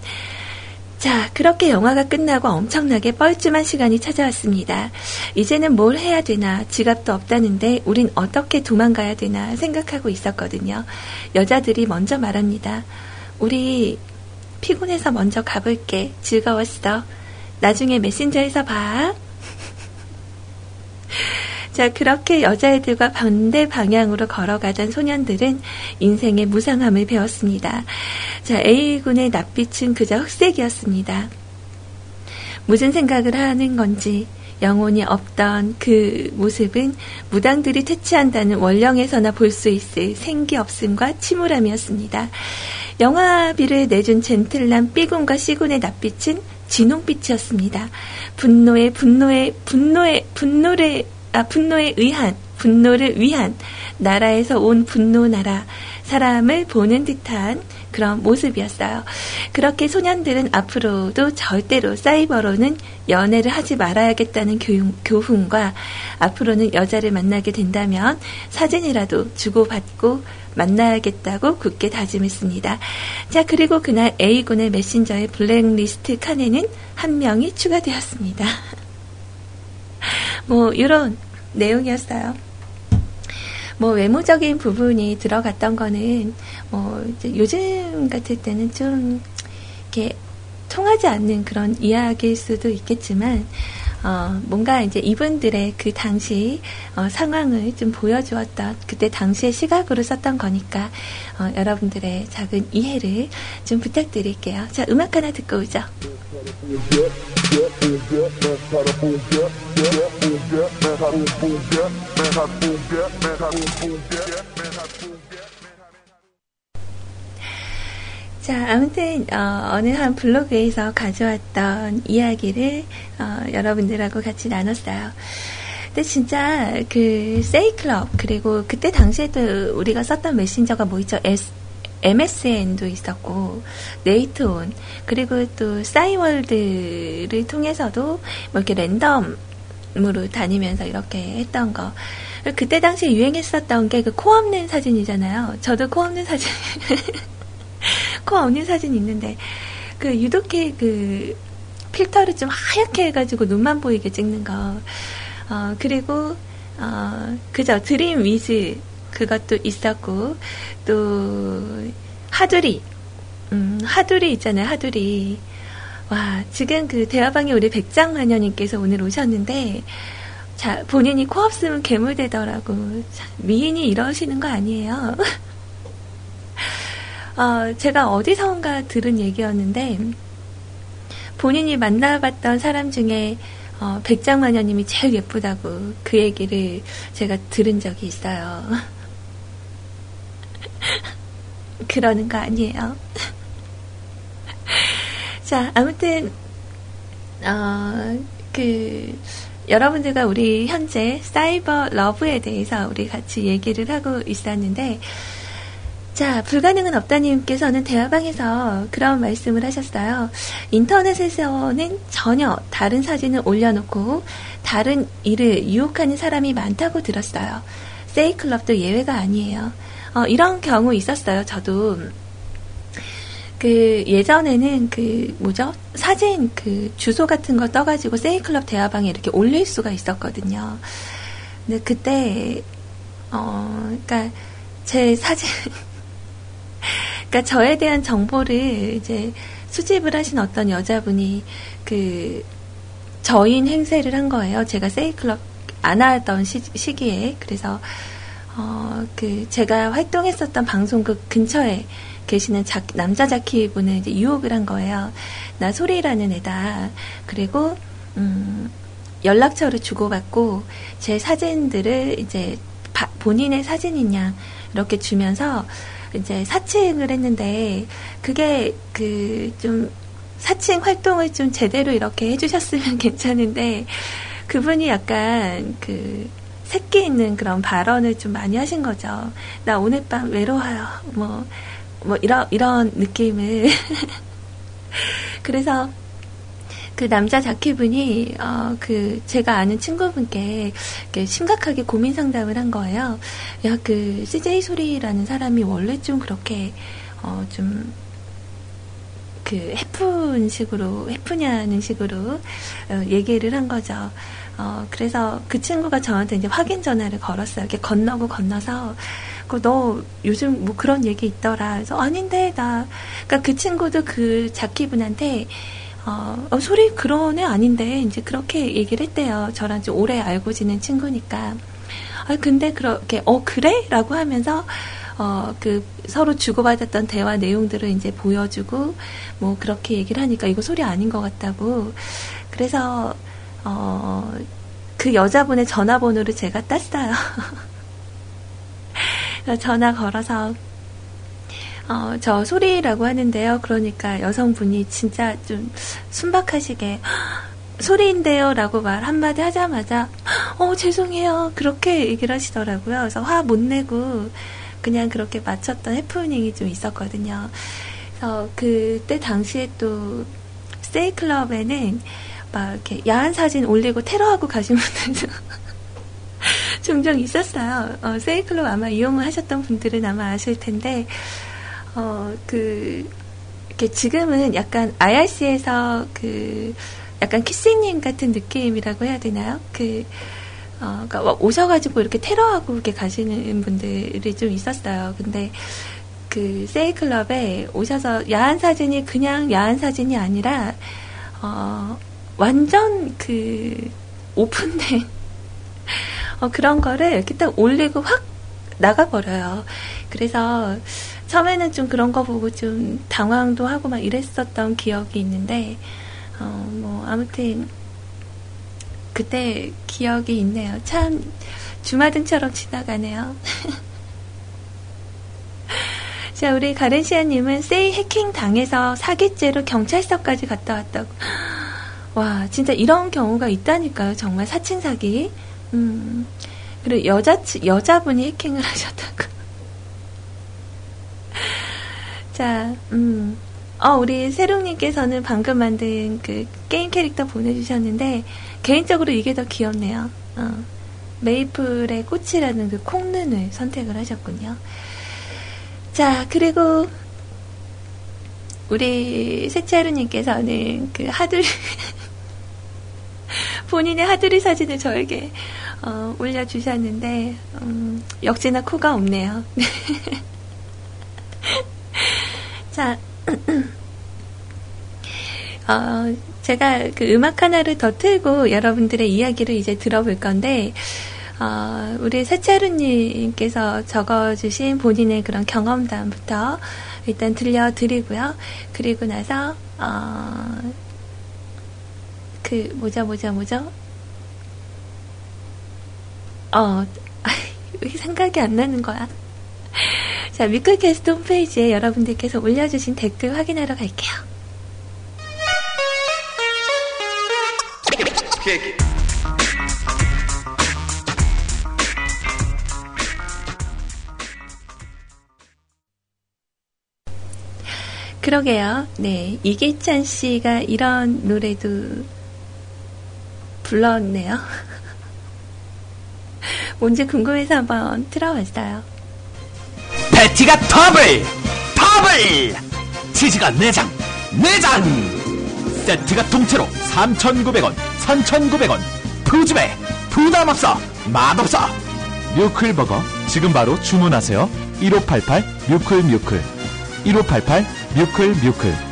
자, 그렇게 영화가 끝나고 엄청나게 뻘쭘한 시간이 찾아왔습니다. 이제는 뭘 해야 되나, 지갑도 없다는데 우린 어떻게 도망가야 되나 생각하고 있었거든요. 여자들이 먼저 말합니다. 우리 피곤해서 먼저 가볼게. 즐거웠어. 나중에 메신저에서 봐. 자, 그렇게 여자애들과 반대 방향으로 걸어가던 소년들은 인생의 무상함을 배웠습니다. 자, A군의 낯빛은 그저 흑색이었습니다. 무슨 생각을 하는 건지 영혼이 없던 그 모습은 무당들이 퇴치한다는 원령에서나 볼 수 있을 생기 없음과 침울함이었습니다. 영화비를 내준 젠틀남 B군과 C군의 낯빛은 진홍빛이었습니다. 분노에 분노에 분노에 분노를 아, 분노에 의한, 분노를 위한, 나라에서 온 분노 나라, 사람을 보는 듯한 그런 모습이었어요. 그렇게 소년들은 앞으로도 절대로 사이버로는 연애를 하지 말아야겠다는 교훈, 교훈 과 앞으로는 여자를 만나게 된다면 사진이라도 주고받고 만나야겠다고 굳게 다짐했습니다. 자, 그리고 그날 A군의 메신저의 블랙리스트 칸에는 한 명이 추가되었습니다. 뭐, 이런 내용이었어요. 뭐 외모적인 부분이 들어갔던 거는 뭐 요즘 같을 때는 좀 이렇게 통하지 않는 그런 이야기일 수도 있겠지만 어, 뭔가 이제 이분들의 그 당시 어, 상황을 좀 보여주었던 그때 당시의 시각으로 썼던 거니까 어, 여러분들의 작은 이해를 좀 부탁드릴게요. 자, 음악 하나 듣고 오죠. 자, 아무튼 어, 느한 블로그에서 가져왔던 이야기를 어, 여러분들하고 같이 나눴어요. 근데 진짜 그 세이클럽 그리고 그때 당시에도 우리가 썼던 메신저가 뭐 있죠? MSN도 있었고 네이트온 그리고 또 싸이월드를 통해서도 뭐 이렇게 랜덤으로 다니면서 이렇게 했던 거 그때 당시에 유행했었던 게 그 코 없는 사진이잖아요. 저도 코 없는 사진 코 없는 사진 있는데 그 유독해 그 필터를 좀 하얗게 해가지고 눈만 보이게 찍는 거. 어, 그리고 어, 그죠 드림 위즈 그것도 있었고 또 하두리 음, 하두리 있잖아요 하두리. 와 지금 그 대화방에 우리 백장 마녀님께서 오늘 오셨는데 자 본인이 코 없으면 괴물 되더라고. 미인이 이러시는 거 아니에요? 어, 제가 어디선가 들은 얘기였는데 본인이 만나봤던 사람 중에 어, 백장마녀님이 제일 예쁘다고 그 얘기를 제가 들은 적이 있어요. 그러는 거 아니에요. 자, 아무튼, 어, 그, 여러분들과 우리 현재 사이버 러브에 대해서 우리 같이 얘기를 하고 있었는데, 자, 불가능은 없다님께서는 대화방에서 그런 말씀을 하셨어요. 인터넷에서는 전혀 다른 사진을 올려놓고 다른 일을 유혹하는 사람이 많다고 들었어요. 세이클럽도 예외가 아니에요. 어, 이런 경우 있었어요. 저도 그 예전에는 그 뭐죠 사진 그 주소 같은 거 떠가지고 세이클럽 대화방에 이렇게 올릴 수가 있었거든요. 근데 그때 어 그러니까 제 사진 그러니까 저에 대한 정보를 이제 수집을 하신 어떤 여자분이 그 저인 행세를 한 거예요. 제가 세이클럽 안 하던 시, 기에 그래서 어, 그 제가 활동했었던 방송국 근처에 계시는 자, 남자 자키 분을 이제 유혹을 한 거예요. 나 소리라는 애다. 그리고 음, 연락처를 주고받고 제 사진들을 이제 바, 본인의 사진이냐 이렇게 주면서 이제 사칭을 했는데 그게 그 좀 사칭 활동을 좀 제대로 이렇게 해주셨으면 괜찮은데 그분이 약간 그 새끼 있는 그런 발언을 좀 많이 하신 거죠. 나 오늘 밤 외로워요. 뭐, 뭐, 이런, 이런 느낌을. 그래서 그 남자 자키분이 어, 그 제가 아는 친구분께 심각하게 고민 상담을 한 거예요. 야 그 CJ 소리라는 사람이 원래 좀 그렇게 어, 좀 그 해픈 식으로 해프냐는 식으로 어, 얘기를 한 거죠. 어, 그래서 그 친구가 저한테 이제 확인 전화를 걸었어요. 이렇게 건너고 건너서 너 요즘 뭐 그런 얘기 있더라. 그래서 아닌데 나 그러니까 그 친구도 그 자키분한테 어, 어, 소리 그런 애 아닌데 이제 그렇게 얘기를 했대요. 저랑 좀 오래 알고 지낸 친구니까. 아 근데 그렇게 어 그래?라고 하면서 어 그 서로 주고받았던 대화 내용들을 이제 보여주고 뭐 그렇게 얘기를 하니까 이거 소리 아닌 것 같다고. 그래서 어 그 여자분의 전화번호를 제가 땄어요. 전화 걸어서 어, 저 소리라고 하는데요. 그러니까 여성분이 진짜 좀 순박하시게 소리인데요. 라고 말 한마디 하자마자 어, 죄송해요. 그렇게 얘기를 하시더라고요. 그래서 화 못 내고 그냥 그렇게 맞췄던 해프닝이 좀 있었거든요. 그래서 그때 당시에 또 세이클럽에는 막 이렇게 야한 사진 올리고 테러하고 가신 분들도 종종 있었어요. 어, 세이클럽 아마 이용을 하셨던 분들은 아마 아실 텐데, 어, 그, 이렇게 지금은 약간 IRC에서 그, 약간 키스님 같은 느낌이라고 해야 되나요? 그, 어, 그러니까 오셔가지고 이렇게 테러하고 이렇게 가시는 분들이 좀 있었어요. 근데 그 세이클럽에 오셔서 야한 사진이 그냥 야한 사진이 아니라 어, 완전 그 오픈된 어, 그런 거를 이렇게 딱 올리고 확 나가버려요. 그래서 처음에는 좀 그런 거 보고 좀 당황도 하고 막 이랬었던 기억이 있는데, 어, 뭐, 아무튼, 그때 기억이 있네요. 참, 주마등처럼 지나가네요. 자, 우리 가렌시아님은 세이 해킹 당해서 사기죄로 경찰서까지 갔다 왔다고. 와, 진짜 이런 경우가 있다니까요. 정말 사칭 사기. 음, 그리고 여자, 여자분이 해킹을 하셨다고. 자, 음, 어, 우리 세롱님께서는 방금 만든 그 게임 캐릭터 보내주셨는데, 개인적으로 이게 더 귀엽네요. 어, 메이플의 꽃이라는 그 콩눈을 선택을 하셨군요. 자, 그리고, 우리 세차루님께서는 그 하두리, 본인의 하두리 사진을 저에게 어, 올려주셨는데 음, 역시나 코가 없네요. 자, 어, 제가 그 음악 하나를 더 틀고 여러분들의 이야기를 이제 들어볼 건데, 어, 우리 세차루님께서 적어주신 본인의 그런 경험담부터 일단 들려드리고요. 그리고 나서, 어, 그, 뭐죠, 뭐죠, 뭐죠? 어, 왜 생각이 안 나는 거야? 자, 미클캐스트 홈페이지에 여러분들께서 올려주신 댓글 확인하러 갈게요. 그러게요. 네. 이기찬 씨가 이런 노래도 불렀네요. 뭔지 궁금해서 한번 틀어봤어요. 패티가 더블! 더블! 치즈가 4장! 4장! 세트가 통째로 3,900원, 3,900원. 푸짐해! 부담 없어! 맛없어! 뮤클버거 지금 바로 주문하세요. 1588 뮤클 뮤클 1588 뮤클 뮤클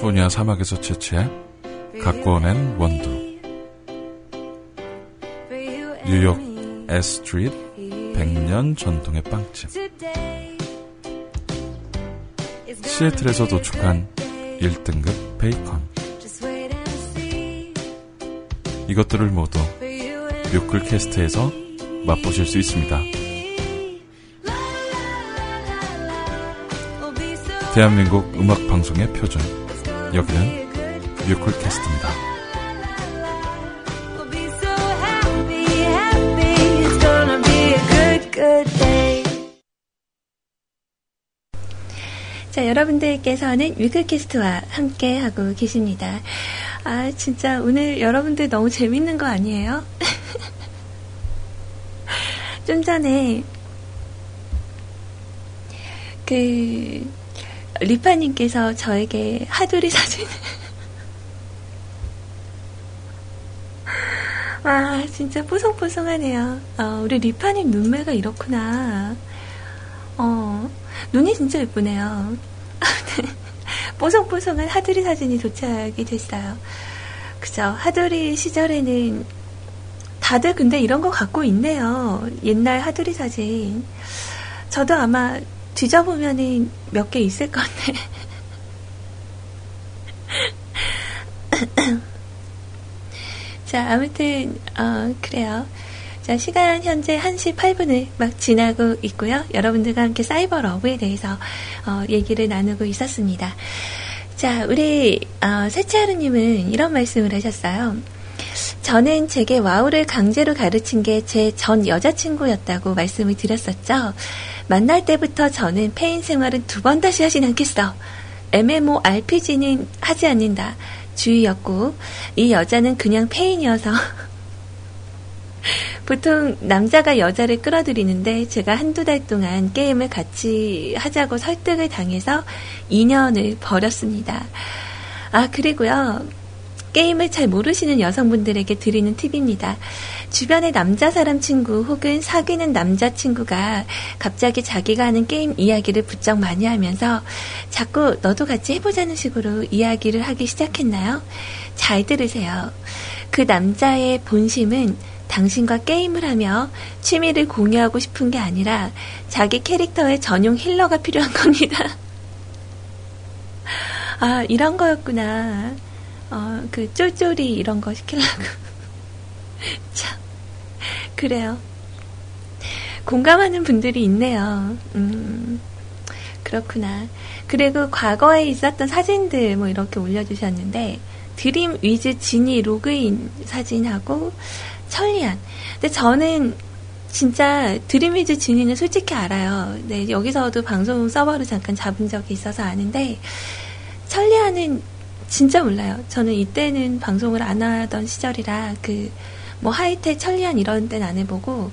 캘리포니아 사막에서 채취해 갖고 오낸 원두. 뉴욕 에스트리트 100년 전통의 빵집. 시애틀에서 도축한 1등급 베이컨. 이것들을 모두 뮤클캐스트에서 맛보실 수 있습니다. 대한민국 음악 방송의 표준 여기는 뮤클캐스트입니다. 자, 여러분들께서는 뮤클캐스트와 함께 하고 계십니다. 아, 진짜 오늘 여러분들 너무 재밌는 거 아니에요? 좀 전에 그 리파님께서 저에게 하두리 사진을 와 진짜 뽀송뽀송하네요. 어, 우리 리파님 눈매가 이렇구나. 어 눈이 진짜 예쁘네요. 뽀송뽀송한 하두리 사진이 도착이 됐어요. 그죠? 하두리 시절에는 다들 근데 이런 거 갖고 있네요. 옛날 하두리 사진. 저도 아마 뒤져보면은 몇 개 있을 건데. 자, 아무튼, 어, 그래요. 자, 시간 현재 1시 8분을 막 지나고 있고요. 여러분들과 함께 사이버 러브에 대해서, 어, 얘기를 나누고 있었습니다. 자, 우리, 어, 세치하루님은 이런 말씀을 하셨어요. 저는 제게 와우를 강제로 가르친 게 제 전 여자친구였다고 말씀을 드렸었죠. 만날 때부터 저는 폐인 생활은 두 번 다시 하진 않겠어. MMORPG는 하지 않는다. 주의였고, 이 여자는 그냥 폐인이어서. 보통 남자가 여자를 끌어들이는데 제가 한두 달 동안 게임을 같이 하자고 설득을 당해서 2년을 버렸습니다. 아, 그리고요. 게임을 잘 모르시는 여성분들에게 드리는 팁입니다. 주변의 남자 사람 친구 혹은 사귀는 남자 친구가 갑자기 자기가 하는 게임 이야기를 부쩍 많이 하면서 자꾸 너도 같이 해보자는 식으로 이야기를 하기 시작했나요? 잘 들으세요. 그 남자의 본심은 당신과 게임을 하며 취미를 공유하고 싶은 게 아니라 자기 캐릭터의 전용 힐러가 필요한 겁니다. 아, 이런 거였구나. 어, 그 쫄쫄이 이런 거 시키려고. 참, 그래요. 공감하는 분들이 있네요. 음, 그렇구나. 그리고 과거에 있었던 사진들 뭐 이렇게 올려주셨는데, 드림 위즈 지니 로그인 사진하고 천리안. 근데 저는 진짜 드림 위즈 지니는 솔직히 알아요. 네, 여기서도 방송 서버를 잠깐 잡은 적이 있어서 아는데, 천리안은 진짜 몰라요. 저는 이때는 방송을 안 하던 시절이라 그 뭐 하이텔 천리안 이런 데는 안 해보고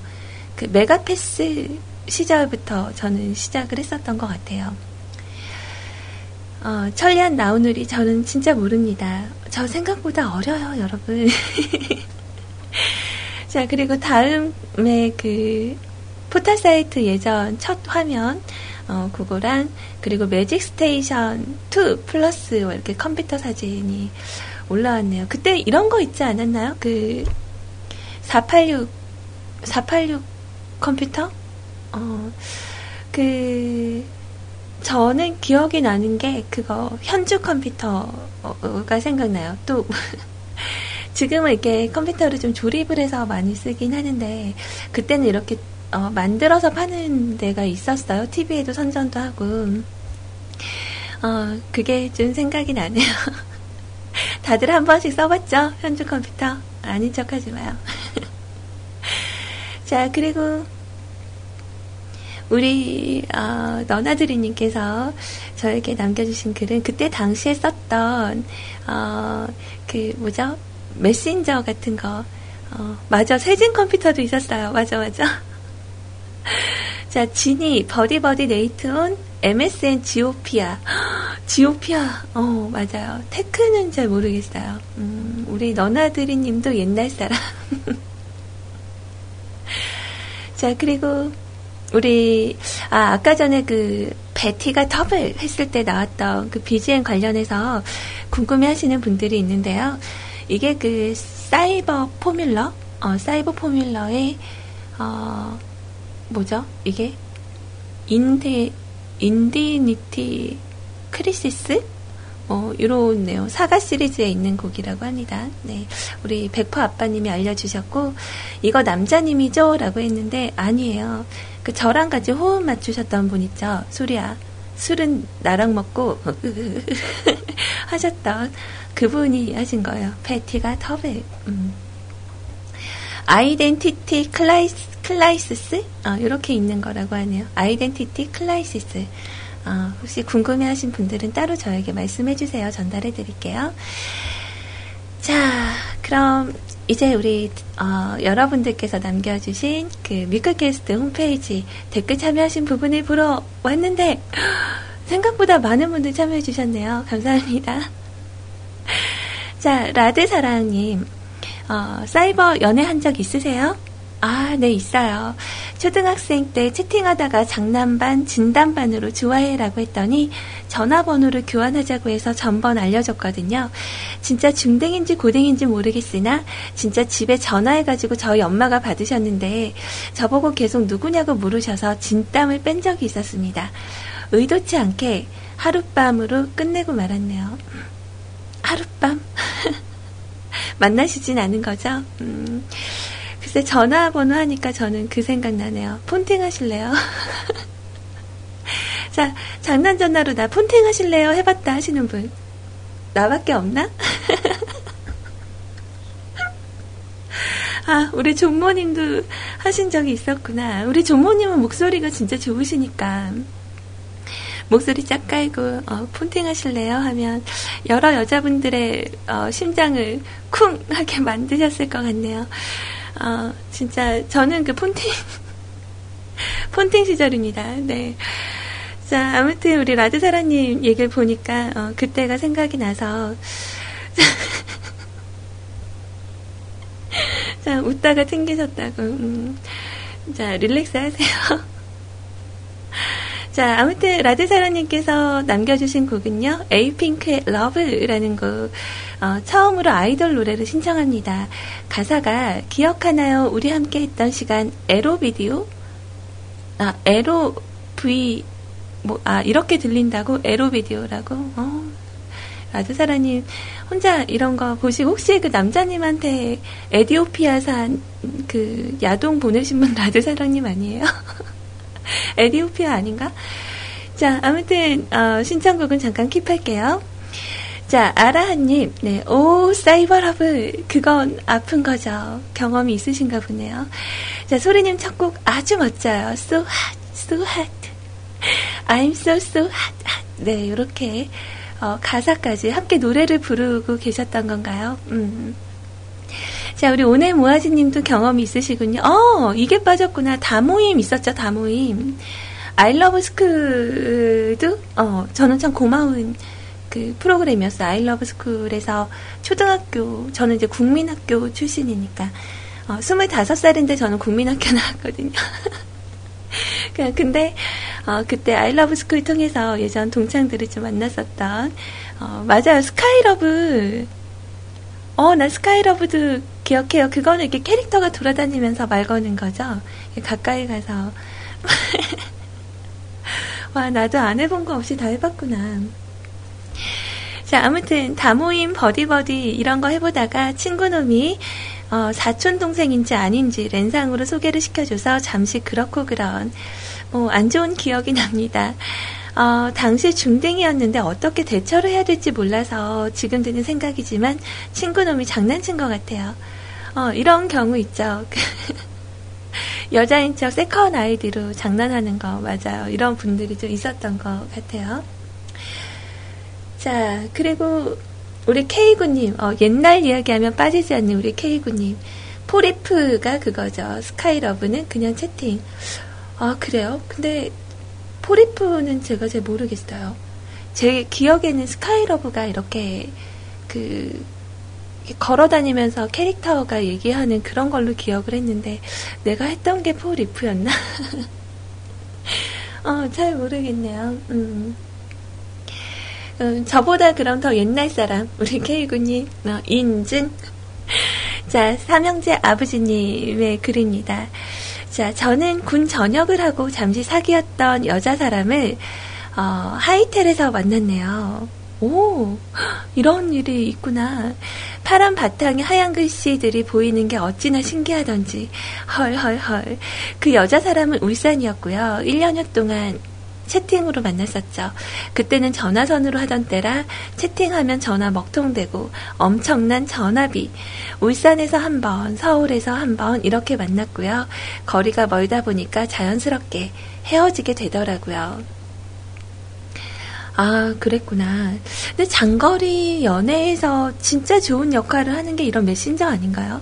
그 메가패스 시절부터 저는 시작을 했었던 것 같아요. 어, 천리안 나우누리 저는 진짜 모릅니다. 저 생각보다 어려요, 여러분. 자, 그리고 다음에 그 포탈 사이트 예전 첫 화면 어, 그거랑 그리고 매직 스테이션 2 플러스 이렇게 컴퓨터 사진이 올라왔네요. 그때 이런 거 있지 않았나요? 그 486, 486 컴퓨터? 어, 그, 저는 기억이 나는 게 그거 현주 컴퓨터가 생각나요. 또, 지금은 이렇게 컴퓨터를 좀 조립을 해서 많이 쓰긴 하는데, 그때는 이렇게 어, 만들어서 파는 데가 있었어요. TV에도 선전도 하고. 어, 그게 좀 생각이 나네요. 다들 한 번씩 써봤죠? 현주 컴퓨터? 아닌 척 하지 마요. 자, 그리고, 우리, 어, 너나드리님께서 저에게 남겨주신 글은 그때 당시에 썼던, 어, 그, 뭐죠? 메신저 같은 거. 어, 맞아. 세진 컴퓨터도 있었어요. 맞아, 맞아. 자, 지니, 버디버디 네이트온, MSN 지오피아. 지오피아, 어, 맞아요. 테크는 잘 모르겠어요. 음, 우리 너나드리 님도 옛날 사람. 자, 그리고, 우리, 아, 아까 전에 그, 베티가 더블 했을 때 나왔던 그 BGM 관련해서 궁금해 하시는 분들이 있는데요. 이게 그, 사이버 포뮬러? 어, 사이버 포뮬러의, 어, 뭐죠? 이게 인디 Identity Crisis 어, 내용 사가 시리즈에 있는 곡이라고 합니다. 네, 우리 백퍼 아빠님이 알려주셨고 이거 남자님이죠? 라고 했는데 아니에요. 그 저랑 같이 호흡 맞추셨던 분 있죠? 소리야. 술은 나랑 먹고 하셨던 그분이 하신 거예요. 패티가 터블. 음. Identity Cri, Crisis? 어, 이렇게 있는 거라고 하네요. Identity Crisis. 어, 혹시 궁금해 하신 분들은 따로 저에게 말씀해 주세요. 전달해 드릴게요. 자, 그럼 이제 우리 어, 여러분들께서 남겨주신 그 미클캐스트 홈페이지 댓글 참여하신 부분을 보러 왔는데 생각보다 많은 분들 참여해 주셨네요. 감사합니다. 자, 라드사랑님 어, 사이버 연애한 적 있으세요? 아, 네, 있어요. 초등학생 때 채팅하다가 장난반, 진단반으로 좋아해라고 했더니 전화번호를 교환하자고 해서 전번 알려줬거든요. 진짜 중딩인지 고딩인지 모르겠으나 진짜 집에 전화해가지고 저희 엄마가 받으셨는데 저보고 계속 누구냐고 물으셔서 진땀을 뺀 적이 있었습니다. 의도치 않게 하룻밤으로 끝내고 말았네요. 하룻밤? 만나시진 않은 거죠? 음, 글쎄, 전화번호 하니까 저는 그 생각 나네요. 폰팅 하실래요? 자, 장난 전화로 나 폰팅 하실래요? 해봤다 하시는 분. 나밖에 없나? 아, 우리 존모님도 하신 적이 있었구나. 우리 존모님은 목소리가 진짜 좋으시니까. 목소리 짝 깔고 어, 폰팅 하실래요? 하면 여러 여자분들의 어, 심장을 쿵 하게 만드셨을 것 같네요. 어, 진짜 저는 그 폰팅 폰팅 시절입니다. 네. 자, 아무튼 우리 라드사라님 얘기를 보니까 어, 그때가 생각이 나서 자, 웃다가 튕기셨다고. 음. 자, relax 하세요. 자, 아무튼 라드사라님께서 남겨주신 곡은요, 에이핑크의 LUV라는 곡. 어, 처음으로 아이돌 노래를 신청합니다. 가사가 기억하나요? 우리 함께 했던 시간 에로 비디오? 아, 에로 V 뭐, 아, 이렇게 들린다고? 에로 비디오라고? 어, 라드사라님, 혼자 이런 거 보시고, 혹시 그 남자님한테 에디오피아산 그 야동 보내신 분 라드사라님 아니에요? 에디오피아 아닌가? 자, 아무튼, 어, 신청곡은 잠깐 킵할게요. 자, 아라한님, 네, 오, 사이버러브. 그건 아픈 거죠. 경험이 있으신가 보네요. 자, 소리님 첫 곡 아주 멋져요. So hot, so hot. I'm so, so hot, hot. 네, 요렇게, 어, 가사까지 함께 노래를 부르고 계셨던 건가요? 음. 자, 우리 오늘 모아지 님도 경험이 있으시군요. 어, 이게 빠졌구나. 다모임 있었죠, 다모임. 아이러브 스쿨도, 어, 저는 참 고마운 그 프로그램이었어요. 아이러브 스쿨에서 초등학교, 저는 이제 국민학교 출신이니까. 어, 25살인데 저는 국민학교 나왔거든요. 근데, 어, 그때 아이러브 스쿨 통해서 예전 동창들을 좀 만났었던, 어, 맞아요. 스카이러브. 어, 나 스카이러브도 기억해요. 그거는 이렇게 캐릭터가 돌아다니면서 말 거는 거죠. 가까이 가서. 와, 나도 안 해본 거 없이 다 해봤구나. 자, 아무튼, 다모임, 버디버디, 이런 거 해보다가 친구놈이, 어, 사촌 동생인지 아닌지 랜선으로 소개를 시켜줘서 잠시 그렇고 그런, 뭐, 안 좋은 기억이 납니다. 어, 당시 중딩이었는데 어떻게 대처를 해야 될지 몰라서 지금 드는 생각이지만 친구놈이 장난친 것 같아요. 어, 이런 경우 있죠. 여자인 척 second 아이디로 장난하는 거 맞아요. 이런 분들이 좀 있었던 것 같아요. 자, 그리고 우리 K구님, 어, 옛날 이야기하면 빠지지 않는 우리 K구님. 포리프가 그거죠. 스카이러브는 그냥 채팅. 아, 그래요? 근데 포리프는 제가 잘 모르겠어요. 제 기억에는 스카이러브가 이렇게 그 걸어 다니면서 캐릭터가 얘기하는 그런 걸로 기억을 했는데 내가 했던 게 포리프였나? 어, 잘 모르겠네요. 음. 음, 저보다 그럼 더 옛날 사람, 우리 케이군님, 어, 인증. 자, 삼형제 아버지님의 글입니다. 자, 저는 군 전역을 하고 잠시 사귀었던 여자 사람을 어, 하이텔에서 만났네요. 오, 이런 일이 있구나. 파란 바탕에 하얀 글씨들이 보이는 게 어찌나 신기하던지. 헐헐헐. 그 여자 사람은 울산이었고요. 1년여 동안 채팅으로 만났었죠. 그때는 전화선으로 하던 때라 채팅하면 전화 먹통되고 엄청난 전화비. 울산에서 한 번, 서울에서 한 번 이렇게 만났고요. 거리가 멀다 보니까 자연스럽게 헤어지게 되더라고요. 아, 그랬구나. 근데 장거리 연애에서 진짜 좋은 역할을 하는 게 이런 메신저 아닌가요?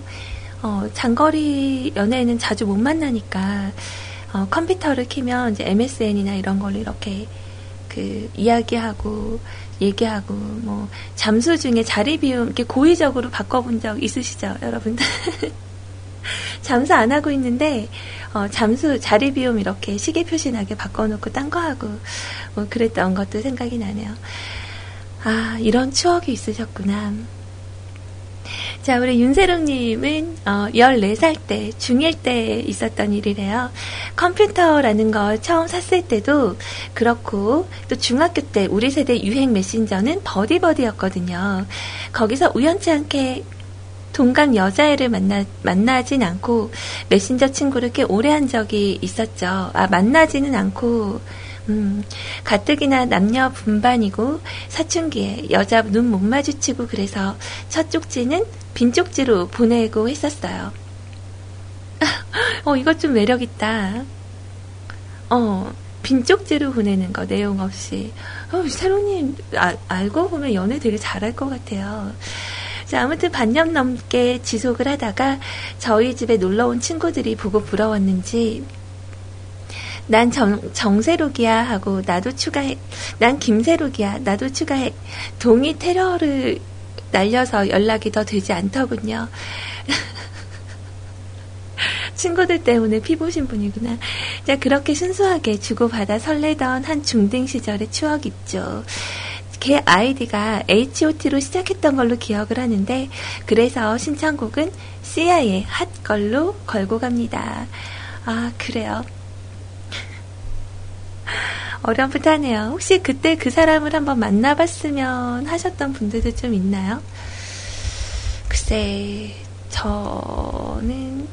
어, 장거리 연애에는 자주 못 만나니까 어, 컴퓨터를 키면 이제 MSN이나 이런 걸로 이렇게 그 이야기하고 얘기하고 뭐 잠수 중에 자리 비움 이렇게 고의적으로 바꿔본 적 있으시죠, 여러분들? 잠수 안 하고 있는데 어, 잠수 자리 비움 이렇게 시계 표시나게 바꿔놓고 딴 거 하고 뭐 그랬던 것도 생각이 나네요. 아 이런 추억이 있으셨구나. 자, 우리 윤세롱님은 어, 14살 때, 중1 때 있었던 일이래요. 컴퓨터라는 걸 처음 샀을 때도 그렇고, 또 중학교 때 우리 세대 유행 메신저는 버디버디였거든요. 거기서 우연치 않게 동강 여자애를 만나, 만나진 않고, 메신저 친구를 꽤 오래 한 적이 있었죠. 아, 만나지는 않고, 음, 가뜩이나 남녀 분반이고 사춘기에 여자 눈 못 마주치고 그래서 첫 쪽지는 빈 쪽지로 보내고 했었어요. 어, 이것 좀 매력있다. 어, 빈 쪽지로 보내는 거, 내용 없이. 어, 새로님, 아, 알고 보면 연애 되게 잘할 것 같아요. 자, 아무튼 반년 넘게 지속을 하다가 저희 집에 놀러 온 친구들이 보고 부러웠는지 난 정, 정세록이야 하고 나도 추가해. 난 김세록이야. 나도 추가해. 동의 테러를 날려서 연락이 더 되지 않더군요. 친구들 때문에 피 보신 분이구나. 자, 그렇게 순수하게 주고받아 설레던 한 중딩 시절의 추억 있죠. 걔 아이디가 HOT로 시작했던 걸로 기억을 하는데, 그래서 신청곡은 시아의 핫 걸로 걸고 갑니다. 아, 그래요. 어렴풋하네요. 혹시 그때 그 사람을 한번 만나봤으면 하셨던 분들도 좀 있나요? 글쎄, 저는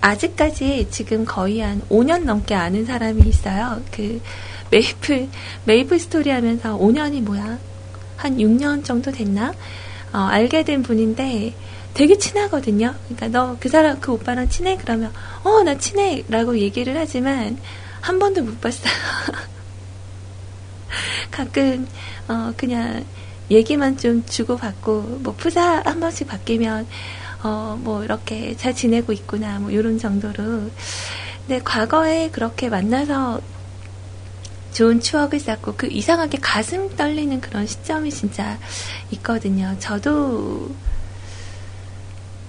아직까지 지금 거의 한 5년 넘게 아는 사람이 있어요. 그 메이플, 메이플 스토리 하면서 5년이 뭐야? 한 6년 정도 됐나? 어, 알게 된 분인데 되게 친하거든요. 그러니까 너 그 사람, 그 오빠랑 친해? 그러면, 어, 나 친해! 라고 얘기를 하지만 한 번도 못 봤어요. 가끔 어 그냥 얘기만 좀 주고받고 뭐 푸사 한 번씩 바뀌면 어 뭐 이렇게 잘 지내고 있구나 뭐 이런 정도로 근데 과거에 그렇게 만나서 좋은 추억을 쌓고 그 이상하게 가슴 떨리는 그런 시점이 진짜 있거든요. 저도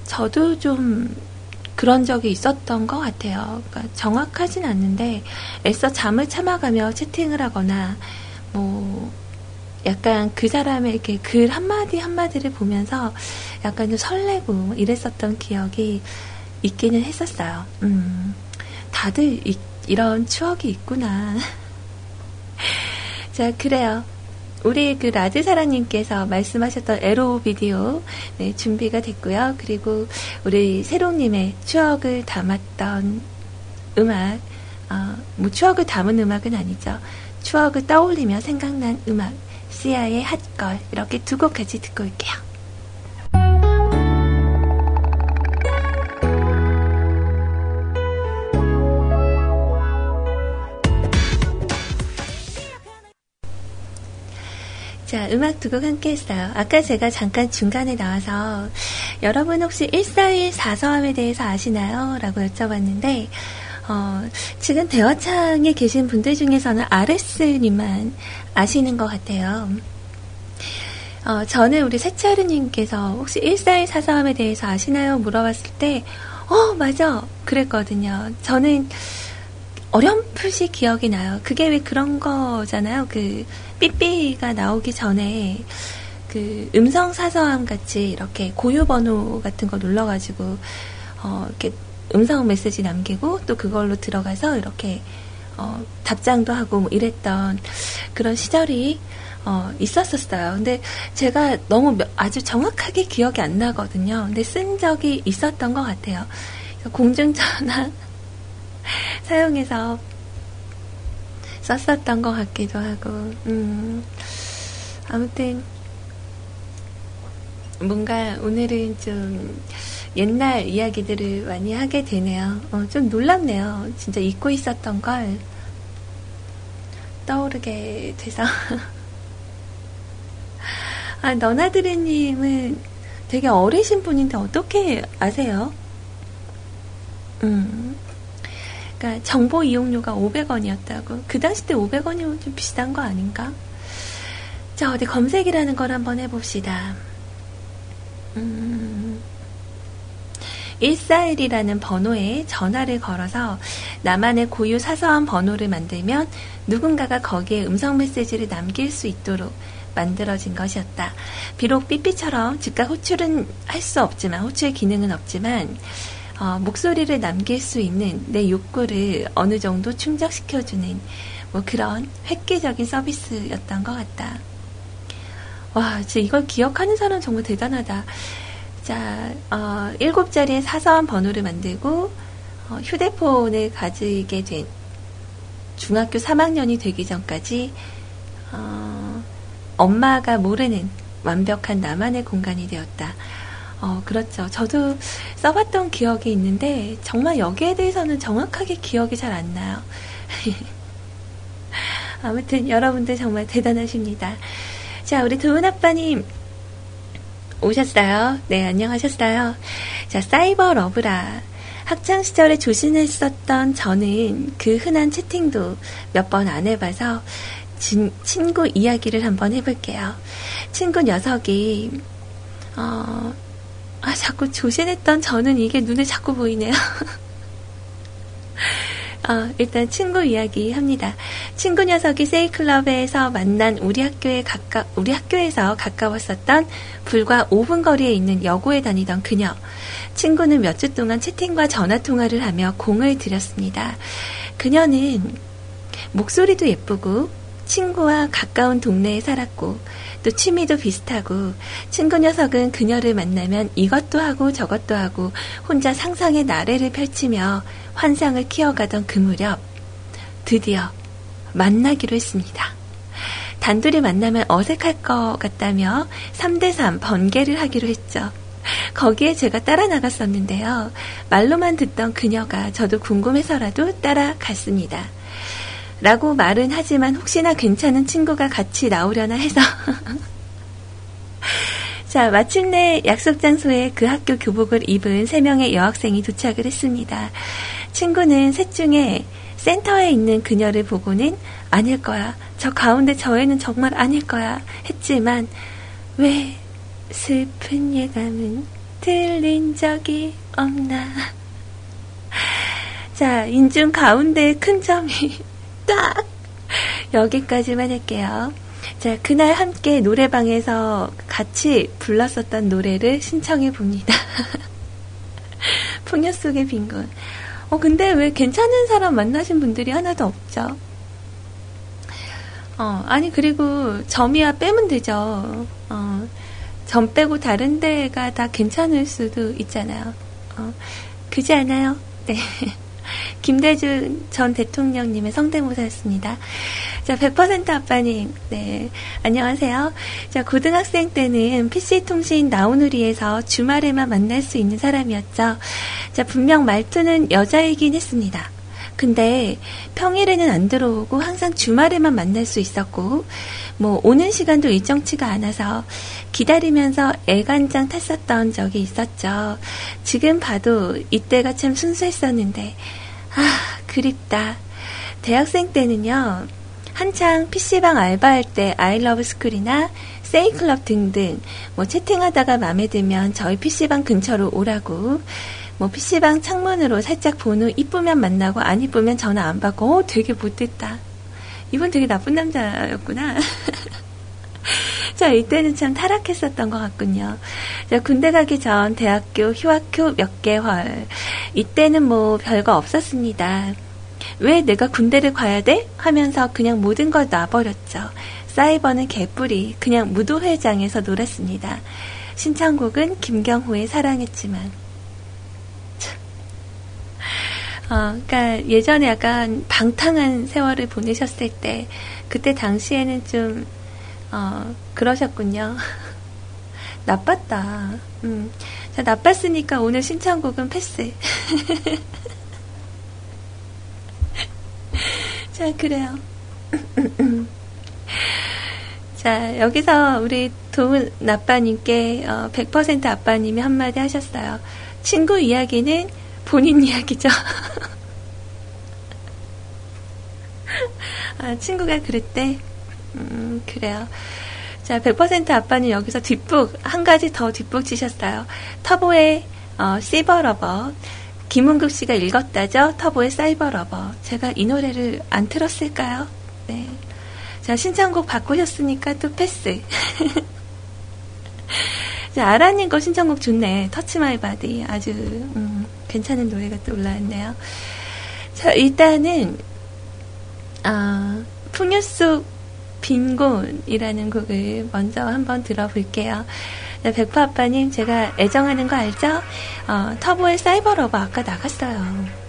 저도 좀 그런 적이 있었던 것 같아요. 그러니까 정확하진 않는데 애써 잠을 참아가며 채팅을 하거나 뭐 약간 그 사람의 이렇게 글 한마디 한마디를 보면서 약간 좀 설레고 이랬었던 기억이 있기는 했었어요. 음, 다들 이, 이런 추억이 있구나. 자, 그래요. 우리 그 라드사라님께서 말씀하셨던 에로 비디오 네, 준비가 됐고요. 그리고 우리 세롱님의 추억을 담았던 음악, 어, 뭐 추억을 담은 음악은 아니죠. 추억을 떠올리며 생각난 음악, 시아의 핫걸 이렇게 두 곡 같이 듣고 올게요. 자, 음악 두 곡 함께 했어요. 아까 제가 잠깐 중간에 나와서 여러분 혹시 141 사서함에 대해서 아시나요? 라고 여쭤봤는데 어, 지금 대화창에 계신 분들 중에서는 아레스님만 아시는 것 같아요. 어, 저는 우리 세차르님께서 혹시 1414함에 대해서 아시나요? 물어봤을 때, 어, 맞아. 그랬거든요. 저는 어렴풋이 기억이 나요. 그게 왜 그런 거잖아요. 그, 삐삐가 나오기 전에, 그, 음성 사서함 같이 이렇게 고유 번호 같은 거 눌러 가지고, 어, 이렇게 음성 메시지 남기고 또 그걸로 들어가서 이렇게 어, 답장도 하고 뭐 이랬던 그런 시절이 어, 있었었어요. 근데 제가 너무 아주 정확하게 기억이 안 나거든요. 근데 쓴 적이 있었던 것 같아요. 공중전화 사용해서 썼었던 것 같기도 하고, 음, 아무튼, 뭔가 오늘은 좀 옛날 이야기들을 많이 하게 되네요. 어, 좀 놀랍네요. 진짜 잊고 있었던 걸 떠오르게 돼서. 아, 너나드레님은 되게 어리신 분인데 어떻게 아세요? 음. 그러니까 정보 이용료가 500원이었다고. 그 당시 때 500원이면 좀 비싼 거 아닌가? 자, 어디 검색이라는 걸 한번 해봅시다. 음. 141이라는 번호에 전화를 걸어서 나만의 고유 사서한 번호를 만들면 누군가가 거기에 음성 메시지를 남길 수 있도록 만들어진 것이었다. 비록 삐삐처럼 즉각 호출은 할 수 없지만, 호출 기능은 없지만, 어, 목소리를 남길 수 있는 내 욕구를 어느 정도 충족시켜주는 뭐 그런 획기적인 서비스였던 것 같다. 와, 진짜 이걸 기억하는 사람 정말 대단하다. 자, 어, 7자리의 사서한 번호를 만들고, 어, 휴대폰을 가지게 된 중학교 3학년이 되기 전까지, 어, 엄마가 모르는 완벽한 나만의 공간이 되었다. 어, 그렇죠. 저도 써봤던 기억이 있는데, 정말 여기에 대해서는 정확하게 기억이 잘 안 나요. 아무튼 여러분들 정말 대단하십니다. 자, 우리 도은 아빠님 오셨어요. 네, 안녕하셨어요. 자, 사이버 러브라. 학창 시절에 조심했었던 저는 그 흔한 채팅도 몇 번 안 해봐서 진, 친구 이야기를 한번 해볼게요. 친구 녀석이 어, 아, 자꾸 조신했던 저는 이게 눈에 자꾸 보이네요. 어, 일단 친구 이야기 합니다. 친구 녀석이 세이클럽에서 만난 우리 학교에 가까, 우리 학교에서 가까웠었던 불과 5분 거리에 있는 여고에 다니던 그녀. 친구는 몇 주 동안 채팅과 전화 통화를 하며 공을 들였습니다. 그녀는 목소리도 예쁘고 친구와 가까운 동네에 살았고 또 취미도 비슷하고 친구 녀석은 그녀를 만나면 이것도 하고 저것도 하고 혼자 상상의 나래를 펼치며 환상을 키워가던 그 무렵 드디어 만나기로 했습니다. 단둘이 만나면 어색할 것 같다며 3대3 번개를 하기로 했죠. 거기에 제가 따라 나갔었는데요. 말로만 듣던 그녀가 저도 궁금해서라도 따라갔습니다. 라고 말은 하지만 혹시나 괜찮은 친구가 같이 나오려나 해서. 자, 마침내 약속 장소에 그 학교 교복을 입은 세 명의 여학생이 도착을 했습니다. 친구는 셋 중에 센터에 있는 그녀를 보고는 아닐 거야. 저 가운데 저애는 정말 아닐 거야. 했지만 왜 슬픈 예감은 들린 적이 없나. 자, 인중 가운데 큰 점이 딱 여기까지만 할게요. 자, 그날 함께 노래방에서 같이 불렀었던 노래를 신청해 봅니다. 풍요 속의 빈곤. 어, 근데 왜 괜찮은 사람 만나신 분들이 하나도 없죠? 어, 아니, 그리고 점이야 빼면 되죠. 어, 점 빼고 다른 데가 다 괜찮을 수도 있잖아요. 어, 그지 않아요? 네. 김대중 전 대통령님의 성대모사였습니다. 자, 100% 아빠님, 네. 안녕하세요. 자, 고등학생 때는 PC통신 나우누리에서 주말에만 만날 수 있는 사람이었죠. 자, 분명 말투는 여자이긴 했습니다. 근데 평일에는 안 들어오고 항상 주말에만 만날 수 있었고, 뭐, 오는 시간도 일정치가 않아서 기다리면서 애간장 탔었던 적이 있었죠. 지금 봐도 이때가 참 순수했었는데, 아, 그립다. 대학생 때는요, 한창 PC방 알바할 때 아이러브 스쿨이나 세이클럽 등등 뭐 채팅하다가 마음에 들면 저희 PC방 근처로 오라고 뭐 PC방 창문으로 살짝 본 후 이쁘면 만나고 안 이쁘면 전화 안 받고 어, 되게 못됐다. 이분 되게 나쁜 남자였구나. 자, 이때는 참 타락했었던 것 같군요. 자, 군대 가기 전 대학교 휴학 후몇 개월. 이때는 뭐 별거 없었습니다. 왜 내가 군대를 가야 돼? 하면서 그냥 모든 걸 놔버렸죠. 사이버는 개뿔이 그냥 무도회장에서 놀았습니다. 신청곡은 김경호의 사랑했지만. 어, 그러니까 예전에 약간 방탕한 세월을 보내셨을 때 그때 당시에는 좀 어, 그러셨군요. 나빴다. 음. 자, 나빴으니까 오늘 신청곡은 패스. 자, 그래요. 자, 여기서 우리 도훈 아빠님께 어, 100% 아빠님이 한마디 하셨어요. 친구 이야기는 본인 이야기죠. 아, 친구가 그랬대. 음, 그래요. 자, 100% 아빠는 여기서 뒷북, 한 가지 더 뒷북 치셨어요. 터보의 어, 시버러버. 김은국 씨가 읽었다죠? 터보의 사이버러버. 제가 이 노래를 안 틀었을까요? 네. 자, 신청곡 바꾸셨으니까 또 패스. 자, 아라님 거 신청곡 좋네. Touch My Body. 아주, 음, 괜찮은 노래가 또 올라왔네요. 자, 일단은, 어, 풍요 속 빈곤이라는 곡을 먼저 한번 들어볼게요. 네, 백파 아빠님, 제가 애정하는 거 알죠? 어, 터보의 Cyber Lover 아까 나갔어요.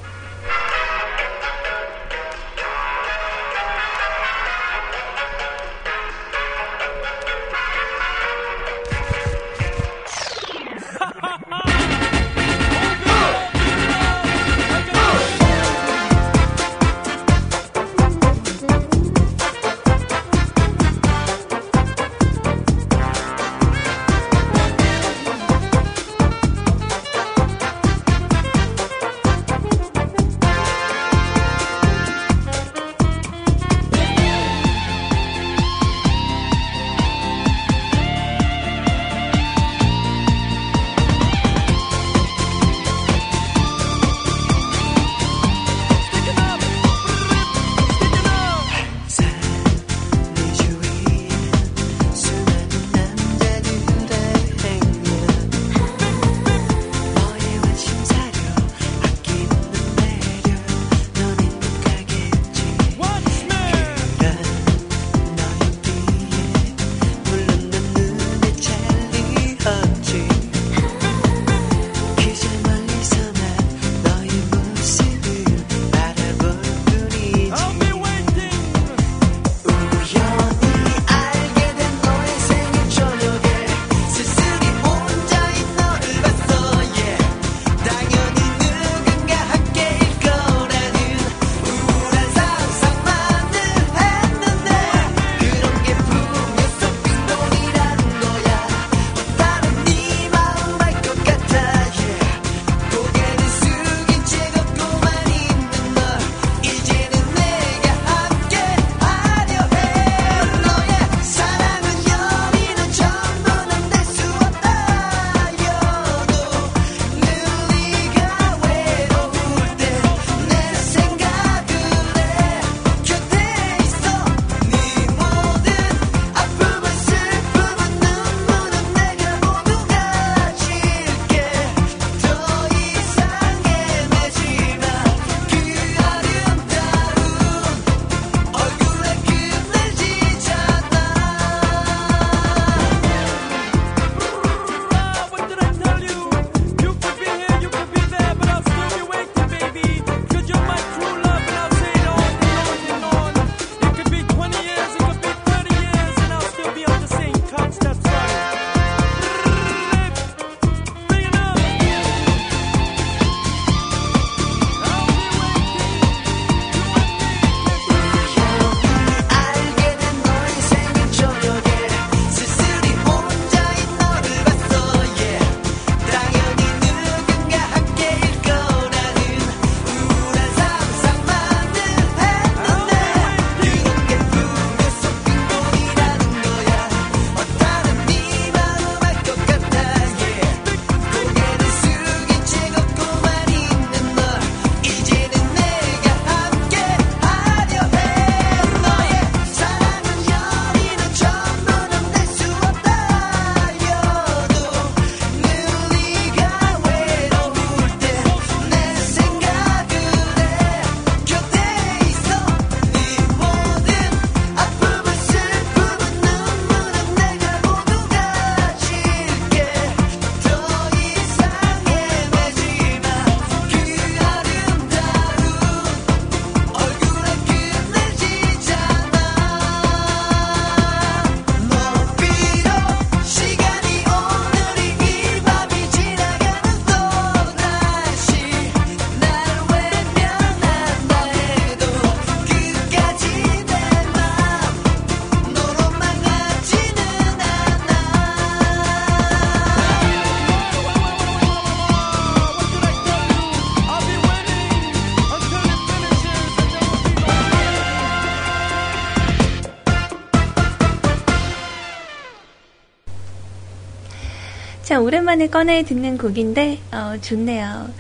오랜만에 꺼내 듣는 곡인데 어, 좋네요.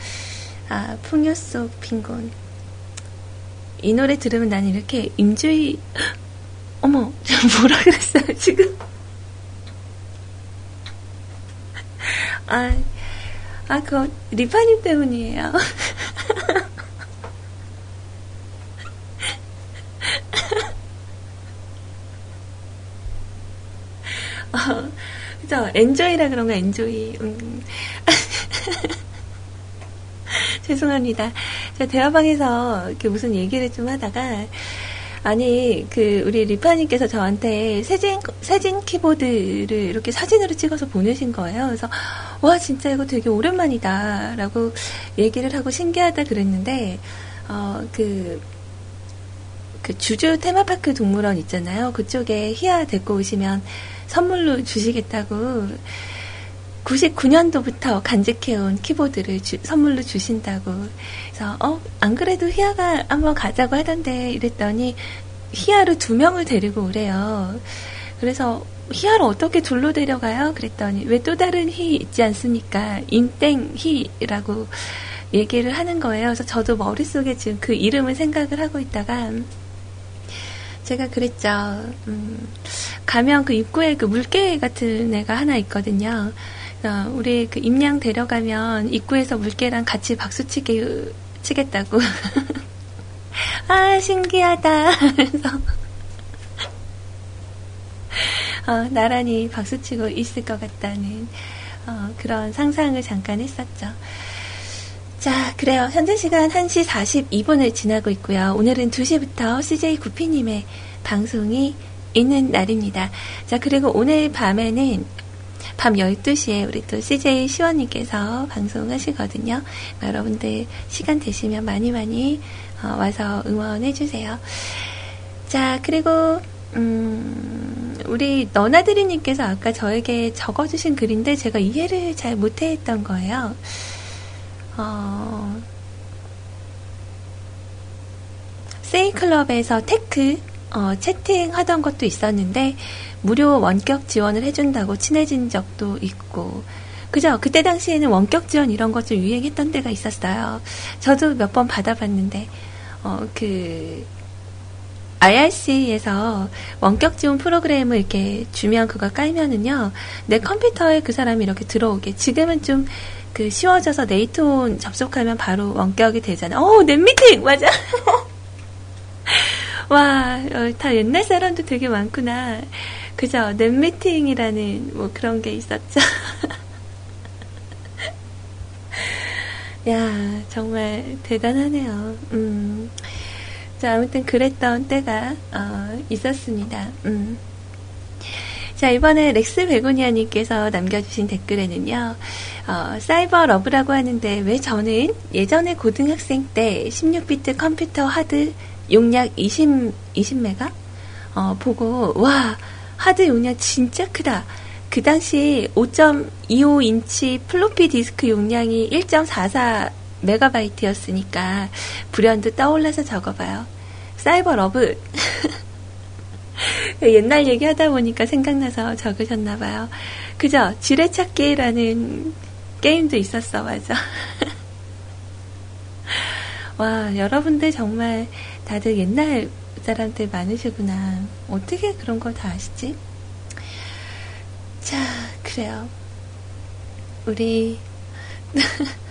아 풍요 속 빈곤. 이 노래 들으면 난 이렇게 임주희 어머 뭐라 그랬어요 지금? 아, 아, 그거 리파님 때문이에요. 어, 그죠? 엔조이라 그런 거, 엔조이. 음. 죄송합니다. 제가 대화방에서 이렇게 무슨 얘기를 좀 하다가, 아니, 그, 우리 리파님께서 저한테 사진, 사진 키보드를 이렇게 사진으로 찍어서 보내신 거예요. 그래서, 와, 진짜 이거 되게 오랜만이다. 라고 얘기를 하고 신기하다 그랬는데, 어, 그, 그 주주 테마파크 동물원 있잖아요. 그쪽에 희야 데리고 오시면 선물로 주시겠다고 99년도부터 간직해온 키보드를 주, 선물로 주신다고. 그래서, 어, 안 그래도 희아가 한번 가자고 하던데 이랬더니 희아를 두 명을 데리고 오래요. 그래서 희아를 어떻게 둘로 데려가요? 그랬더니 왜 또 다른 희 있지 않습니까? 인땡 희라고 얘기를 하는 거예요. 그래서 저도 머릿속에 지금 그 이름을 생각을 하고 있다가 제가 그랬죠. 음, 가면 그 입구에 그 물개 같은 애가 하나 있거든요. 어, 우리 그 임양 데려가면 입구에서 물개랑 같이 박수치기 치겠다고. 아 신기하다. 그래서 어, 나란히 박수치고 있을 것 같다는 어, 그런 상상을 잠깐 했었죠. 자, 그래요. 현재 시간 1시 42분을 지나고 있고요. 오늘은 2시부터 CJ 구피님의 방송이 있는 날입니다. 자, 그리고 오늘 밤에는 밤 12시에 우리 또 CJ 시원님께서 방송하시거든요. 여러분들 시간 되시면 많이 많이 어, 와서 응원해주세요. 자, 그리고, 음, 우리 너나드리님께서 아까 저에게 적어주신 글인데 제가 이해를 잘 못했던 거예요. 어, 세이클럽에서 테크 어, 채팅하던 것도 있었는데 무료 원격 지원을 해준다고 친해진 적도 있고 그죠? 그때 당시에는 원격 지원 이런 것 좀 유행했던 때가 있었어요. 저도 몇 번 받아봤는데 어, 그 IRC에서 원격 지원 프로그램을 이렇게 주면 그거 깔면은요 내 컴퓨터에 그 사람이 이렇게 들어오게 지금은 좀 그 쉬워져서 네이트온 접속하면 바로 원격이 되잖아요. 어, 넷미팅 맞아. 와, 어, 다 옛날 사람도 되게 많구나. 그죠? 넷미팅이라는 뭐 그런 게 있었죠. 야, 정말 대단하네요. 음. 자, 아무튼 그랬던 때가 어, 있었습니다. 음. 자, 이번에 렉스 베고니아님께서 남겨주신 댓글에는요, 어, 사이버 러브라고 하는데 왜 저는 예전에 고등학생 때 16비트 컴퓨터 하드 용량 20, 20메가? 어, 보고, 와, 하드 용량 진짜 크다. 그 당시 5.25인치 플로피 디스크 용량이 1.44 메가바이트였으니까 불현듯 떠올라서 적어봐요. 사이버 러브. 옛날 얘기 하다 보니까 생각나서 적으셨나봐요. 그죠? 지뢰찾기라는 게임도 있었어, 맞아. 와, 여러분들 정말 다들 옛날 사람들 많으시구나. 어떻게 그런 걸 다 아시지? 자, 그래요. 우리,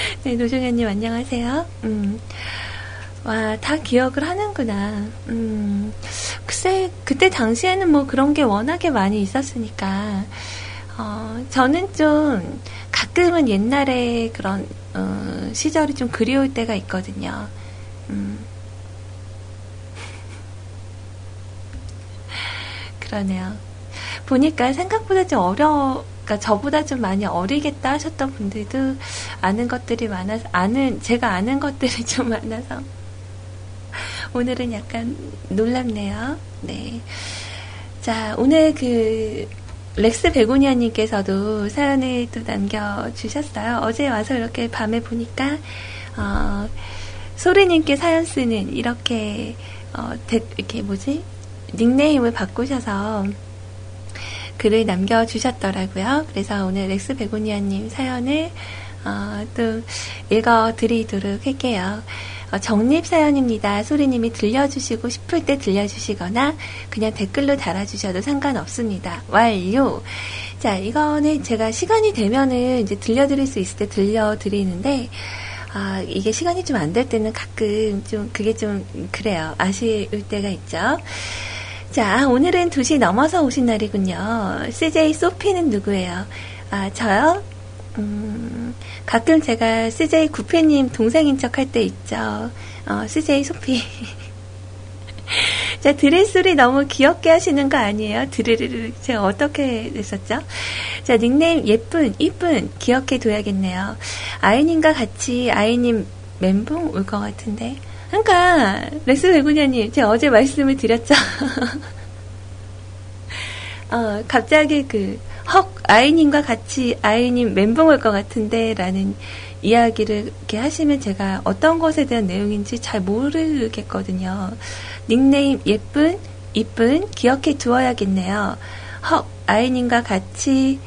네, 노종현님 안녕하세요. 음, 와, 다 기억을 하는구나. 음, 글쎄, 그때 당시에는 뭐 그런 게 워낙에 많이 있었으니까, 어, 저는 좀 가끔은 옛날에 그런, 어, 시절이 좀 그리울 때가 있거든요. 음. 그러네요. 보니까 생각보다 좀 어려, 그러니까 저보다 좀 많이 어리겠다 하셨던 분들도 아는 것들이 많아서, 아는, 제가 아는 것들이 좀 많아서, 오늘은 약간 놀랍네요. 네. 자, 오늘 그, 렉스 베고니아님께서도 사연을 또 남겨주셨어요. 어제 와서 이렇게 밤에 보니까, 어, 소리님께 사연 쓰는 이렇게 어, 데, 이렇게 뭐지 닉네임을 바꾸셔서 글을 남겨주셨더라고요. 그래서 오늘 렉스 베고니아님 사연을 어, 또 읽어드리도록 할게요. 어, 정립 사연입니다. 소리님이 들려주시고 싶을 때 들려주시거나 그냥 댓글로 달아주셔도 상관없습니다. 완료! 자, 이거는 제가 시간이 되면은 이제 들려드릴 수 있을 때 들려드리는데, 아, 이게 시간이 좀 안 될 때는 가끔 좀 그게 좀 그래요. 아쉬울 때가 있죠. 자, 오늘은 2시 넘어서 오신 날이군요. CJ 소피는 누구예요? 아, 저요? 음, 가끔 제가 CJ 구페님 동생인 척 할 때 있죠. 어, CJ 소피. 자, 드레소리 너무 귀엽게 하시는 거 아니에요? 드르르르. 제가 어떻게 됐었죠? 자, 닉네임 예쁜, 이쁜, 기억해 둬야겠네요. 아이님과 같이 아이님 멘붕 올 것 같은데. 그러니까, 레스 외구녀님, 제가 어제 말씀을 드렸죠. 어, 갑자기 그, 헉, 아이님과 같이 아이님 멘붕 올 것 같은데, 라는 이야기를 이렇게 하시면 제가 어떤 것에 대한 내용인지 잘 모르겠거든요. 닉네임 예쁜, 이쁜, 기억해 두어야겠네요. 헉, 아이님과 같이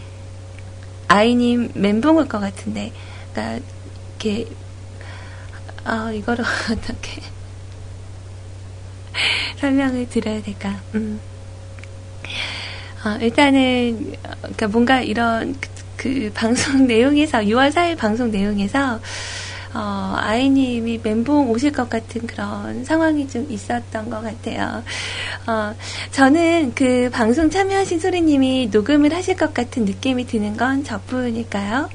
아이님 멘붕 올 것 같은데, 그러니까, 이렇게, 아, 이거를 어떻게 설명을 드려야 될까? 음. 어, 일단은 그러니까 뭔가 이런 그, 그, 방송 내용에서 6월 4일 방송 내용에서 어, 아이님이 멘붕 오실 것 같은 그런 상황이 좀 있었던 것 같아요. 어, 저는 그 방송 참여하신 소리님이 녹음을 하실 것 같은 느낌이 드는 건 저뿐일까요?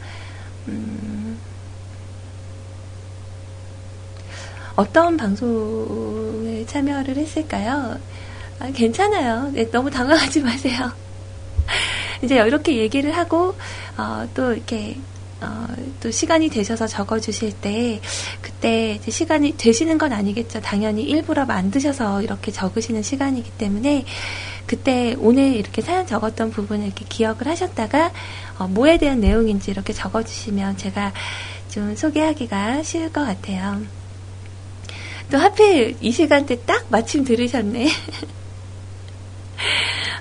음, 어떤 방송에 참여를 했을까요? 아, 괜찮아요. 네, 너무 당황하지 마세요. 이제 이렇게 얘기를 하고 어, 또 이렇게 어, 또 시간이 되셔서 적어주실 때 그때 시간이 되시는 건 아니겠죠. 당연히 일부러 만드셔서 이렇게 적으시는 시간이기 때문에 그때 오늘 이렇게 사연 적었던 부분을 이렇게 기억을 하셨다가 어, 뭐에 대한 내용인지 이렇게 적어주시면 제가 좀 소개하기가 쉬울 것 같아요. 또 하필 이 시간대 딱 마침 들으셨네.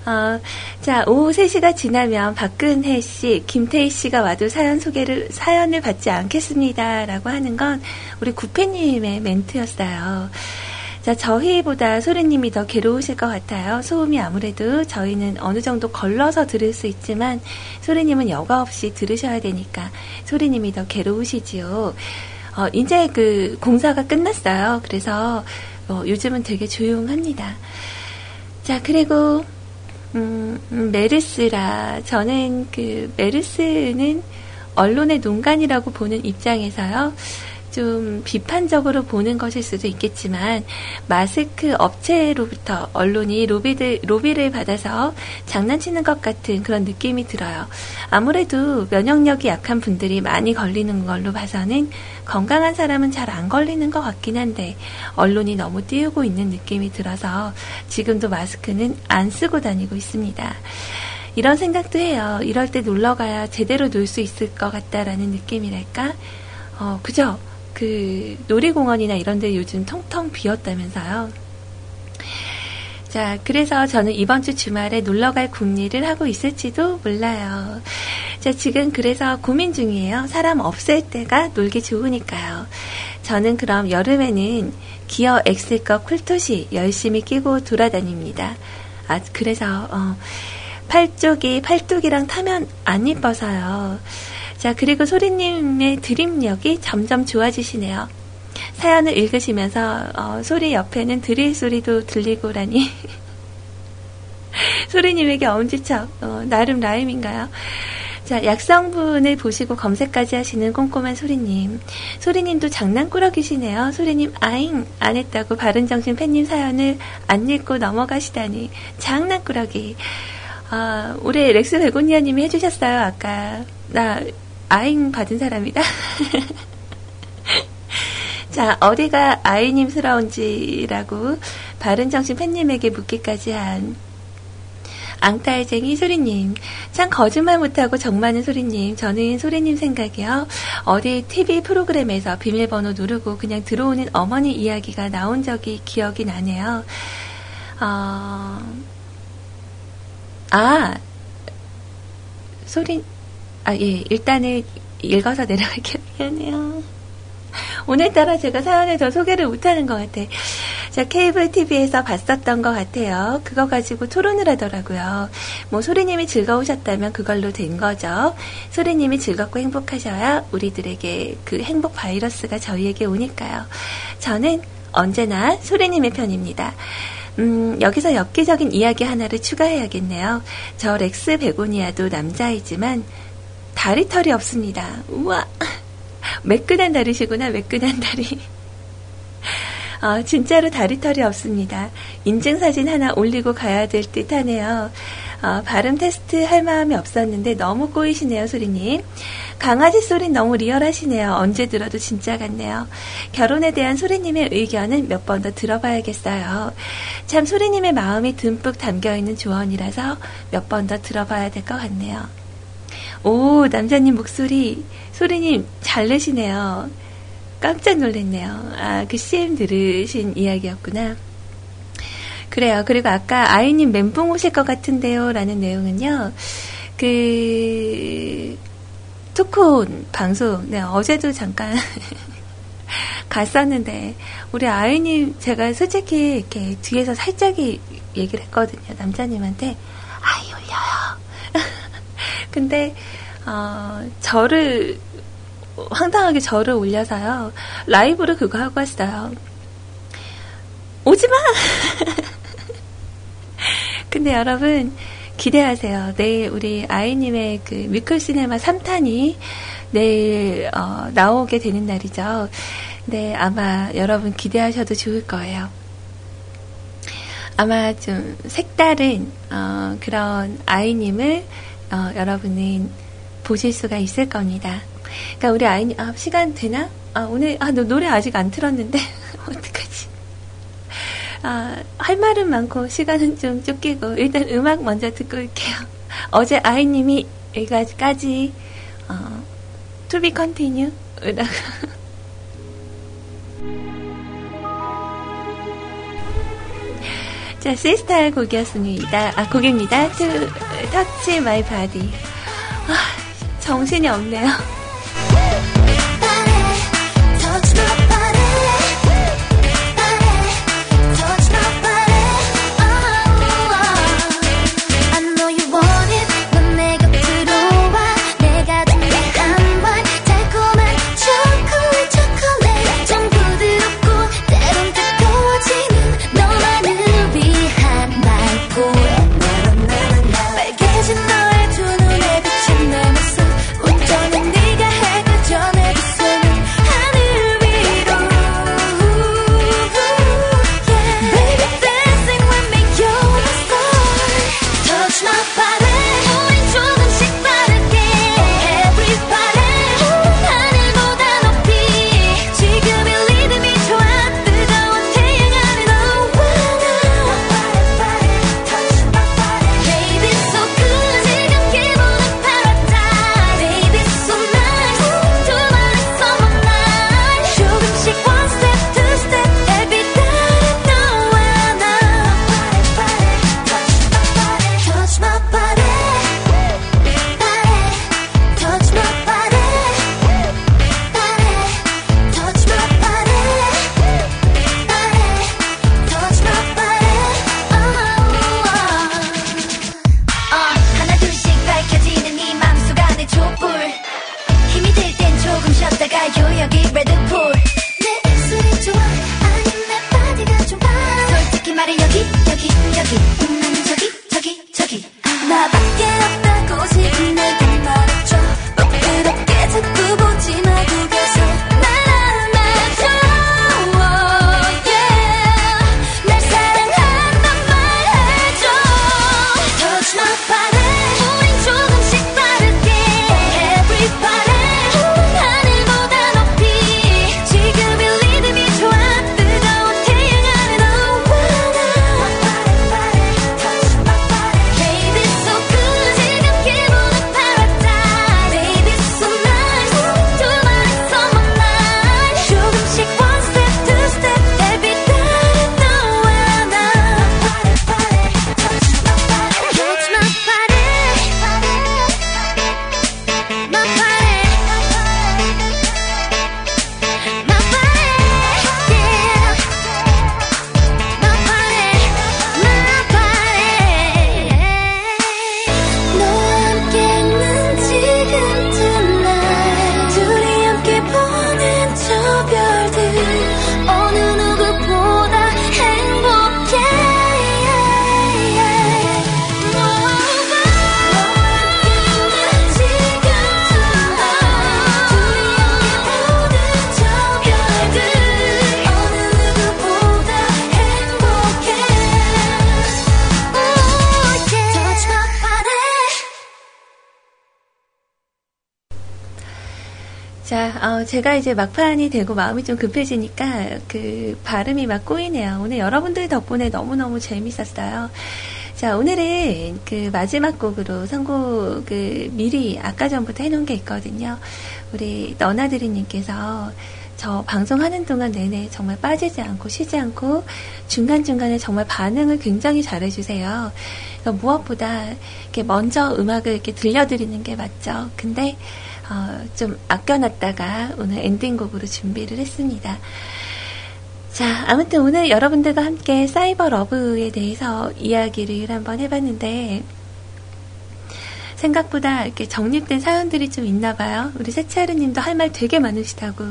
어, 자, 오후 3시가 지나면 박근혜 씨, 김태희 씨가 와도 사연 소개를, 사연을 받지 않겠습니다. 라고 하는 건 우리 구패님의 멘트였어요. 자, 저희보다 소리님이 더 괴로우실 것 같아요. 소음이 아무래도 저희는 어느 정도 걸러서 들을 수 있지만 소리님은 여과 없이 들으셔야 되니까 소리님이 더 괴로우시지요. 어, 이제 그 공사가 끝났어요. 그래서 어, 요즘은 되게 조용합니다. 자, 그리고 음, 음, 메르스라 저는 그 메르스는 언론의 농간이라고 보는 입장에서요. 좀 비판적으로 보는 것일 수도 있겠지만 마스크 업체로부터 언론이 로비들, 로비를 받아서 장난치는 것 같은 그런 느낌이 들어요. 아무래도 면역력이 약한 분들이 많이 걸리는 걸로 봐서는 건강한 사람은 잘 안 걸리는 것 같긴 한데 언론이 너무 띄우고 있는 느낌이 들어서 지금도 마스크는 안 쓰고 다니고 있습니다. 이런 생각도 해요. 이럴 때 놀러 가야 제대로 놀 수 있을 것 같다라는 느낌이랄까? 어, 그죠? 그 놀이공원이나 이런 데 요즘 텅텅 비었다면서요. 자, 그래서 저는 이번 주 주말에 놀러 갈 궁리를 하고 있을지도 몰라요. 자, 지금 그래서 고민 중이에요. 사람 없을 때가 놀기 좋으니까요. 저는 그럼 여름에는 기어 엑스컷 쿨토시 열심히 끼고 돌아다닙니다. 아, 그래서, 어, 팔쪽이 팔뚝이랑 타면 안 이뻐서요. 자, 그리고 소리님의 드림력이 점점 좋아지시네요. 사연을 읽으시면서 어, 소리 옆에는 드릴 소리도 들리고라니 소리님에게 엄지척 어, 나름 라임인가요? 자, 약성분을 보시고 검색까지 하시는 꼼꼼한 소리님. 소리님도 장난꾸러기시네요. 소리님, 아잉, 안 했다고 바른정신 팬님 사연을 안 읽고 넘어가시다니. 장난꾸러기. 아, 우리 렉스 베고니아님이 해주셨어요, 아까. 나 아잉 받은 사람이다. 자, 어디가 아이님스러운지라고 바른정신 팬님에게 묻기까지 한 앙탈쟁이 소리님. 참 거짓말 못하고 정 많은 소리님. 저는 소리님 생각이요. 어디 TV 프로그램에서 비밀번호 누르고 그냥 들어오는 어머니 이야기가 나온 적이 기억이 나네요. 어... 아, 소리, 아, 예, 일단은 읽어서 내려갈게요. 미안해요. 오늘따라 제가 사연을 더 소개를 못하는 것 같아. 자, 케이블 TV에서 봤었던 것 같아요. 그거 가지고 토론을 하더라고요. 뭐, 소리님이 즐거우셨다면 그걸로 된 거죠. 소리님이 즐겁고 행복하셔야 우리들에게 그 행복 바이러스가 저희에게 오니까요. 저는 언제나 소리님의 편입니다. 음, 여기서 엽기적인 이야기 하나를 추가해야겠네요. 저 렉스 베고니아도 남자이지만 다리 털이 없습니다. 우와. 매끈한 다리시구나, 매끈한 다리. 어, 진짜로 다리 털이 없습니다. 인증사진 하나 올리고 가야 될 듯 하네요. 어, 발음 테스트 할 마음이 없었는데 너무 꼬이시네요, 소리님. 강아지 소리 너무 리얼하시네요. 언제 들어도 진짜 같네요. 결혼에 대한 소리님의 의견은 몇 번 더 들어봐야겠어요. 참 소리님의 마음이 듬뿍 담겨있는 조언이라서 몇 번 더 들어봐야 될 것 같네요. 오, 남자님 목소리. 소리님 잘 내시네요. 깜짝 놀랐네요. 아, 그 CM 들으신 이야기였구나. 그래요. 그리고 아까 아이님 멘붕 오실 것 같은데요. 라는 내용은요. 그, 토크온 방송, 네, 어제도 잠깐 갔었는데, 우리 아이님, 제가 솔직히 이렇게 뒤에서 살짝 얘기를 했거든요. 남자님한테, 아이 울려요. 근데, 어, 저를 황당하게 저를 올려서요. 라이브로 그거 하고 왔어요. 오지 마! 근데 여러분, 기대하세요. 내일 우리 아이님의 그 뮤클 시네마 3탄이 내일, 어, 나오게 되는 날이죠. 네, 아마 여러분 기대하셔도 좋을 거예요. 아마 좀 색다른, 어, 그런 아이님을, 어, 여러분은 보실 수가 있을 겁니다. 그러니까 우리 아이님, 아, 시간 되나? 아, 오늘, 아, 너 노래 아직 안 틀었는데? 어떡하지? 아, 할 말은 많고, 시간은 좀 쫓기고, 일단 음악 먼저 듣고 올게요. 어제 아이님이 여기까지, 어, to be continue? 자, 시스타의 곡이었습니다. 아, 곡입니다. To touch my body. 아, 정신이 없네요. 이제 막판이 되고 마음이 좀 급해지니까 그 발음이 막 꼬이네요. 오늘 여러분들 덕분에 너무너무 재밌었어요. 자, 오늘은 그 마지막 곡으로 선곡을 미리 아까 전부터 해놓은 게 있거든요. 우리 너나드리님께서 저 방송하는 동안 내내 정말 빠지지 않고 쉬지 않고 중간중간에 정말 반응을 굉장히 잘해주세요. 그러니까 무엇보다 이렇게 먼저 음악을 이렇게 들려드리는 게 맞죠. 근데 어, 좀 아껴놨다가 오늘 엔딩곡으로 준비를 했습니다. 자, 아무튼 오늘 여러분들과 함께 사이버 러브에 대해서 이야기를 한번 해봤는데, 생각보다 이렇게 정립된 사연들이 좀 있나 봐요. 우리 세차르 님도 할 말 되게 많으시다고.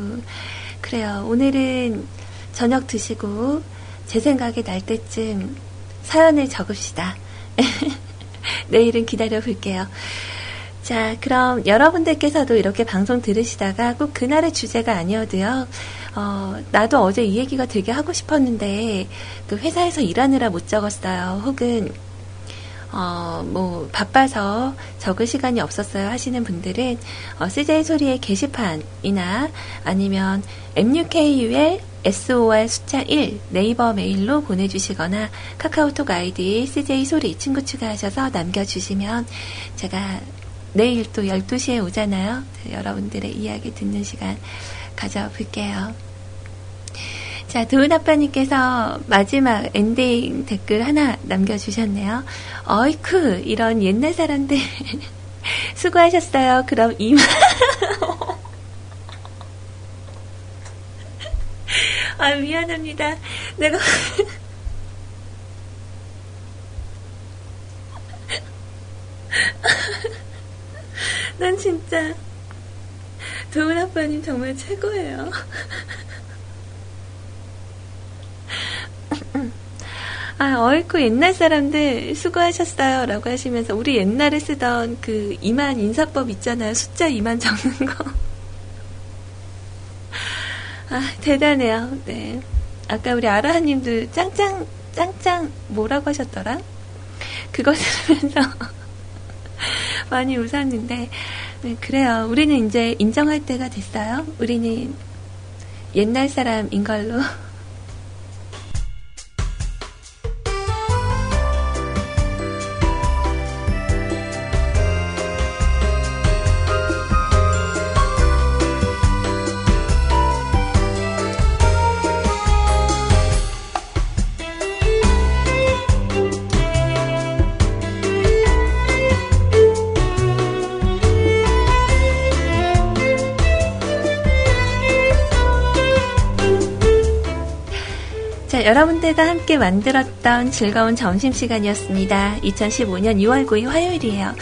그래요. 오늘은 저녁 드시고 제 생각이 날 때쯤 사연을 적읍시다. 내일은 기다려 볼게요. 자, 그럼 여러분들께서도 이렇게 방송 들으시다가 꼭 그날의 주제가 아니어도요, 어, 나도 어제 이 얘기가 되게 하고 싶었는데, 그 회사에서 일하느라 못 적었어요. 혹은, 어, 뭐, 바빠서 적을 시간이 없었어요 하시는 분들은, 어, CJ 소리의 게시판이나 아니면 MUKUL SOR 숫자 1 네이버 메일로 보내주시거나 카카오톡 아이디 CJ 소리 친구 추가하셔서 남겨주시면 제가 내일 또 12시에 오잖아요. 여러분들의 이야기 듣는 시간 가져볼게요. 자, 도은 아빠님께서 마지막 엔딩 댓글 하나 남겨주셨네요. 어이쿠, 이런 옛날 사람들 수고하셨어요. 그럼 이만. 아, 미안합니다. 내가. 난 진짜 도훈 아빠님 정말 최고예요. 아, 어이쿠 옛날 사람들 수고하셨어요. 라고 하시면서 우리 옛날에 쓰던 그 이만 인사법 있잖아요. 숫자 이만 적는 거. 아, 대단해요. 네. 아까 우리 아라하님도 짱짱, 짱짱 뭐라고 하셨더라? 그거 들으면서 많이 웃었는데, 네, 그래요. 우리는 이제 인정할 때가 됐어요. 우리는 옛날 사람인 걸로. 여러분들과 함께 만들었던 즐거운 점심시간이었습니다. 2015년 6월 9일 화요일이에요.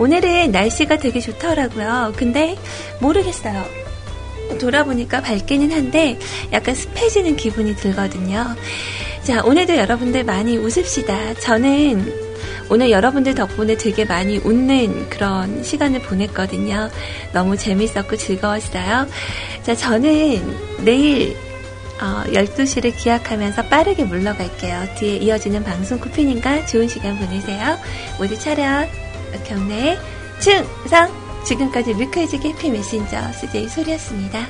오늘은 날씨가 되게 좋더라고요. 근데 모르겠어요. 돌아보니까 밝기는 한데 약간 습해지는 기분이 들거든요. 자, 오늘도 여러분들 많이 웃읍시다. 저는 오늘 여러분들 덕분에 되게 많이 웃는 그런 시간을 보냈거든요. 너무 재밌었고 즐거웠어요. 자, 저는 내일 어, 12시를 기약하면서 빠르게 물러갈게요. 뒤에 이어지는 방송 쿠피님과 좋은 시간 보내세요. 모두 차렷, 경례, 충성! 지금까지 뮤크이즈 해피 메신저 CJ 소리였습니다.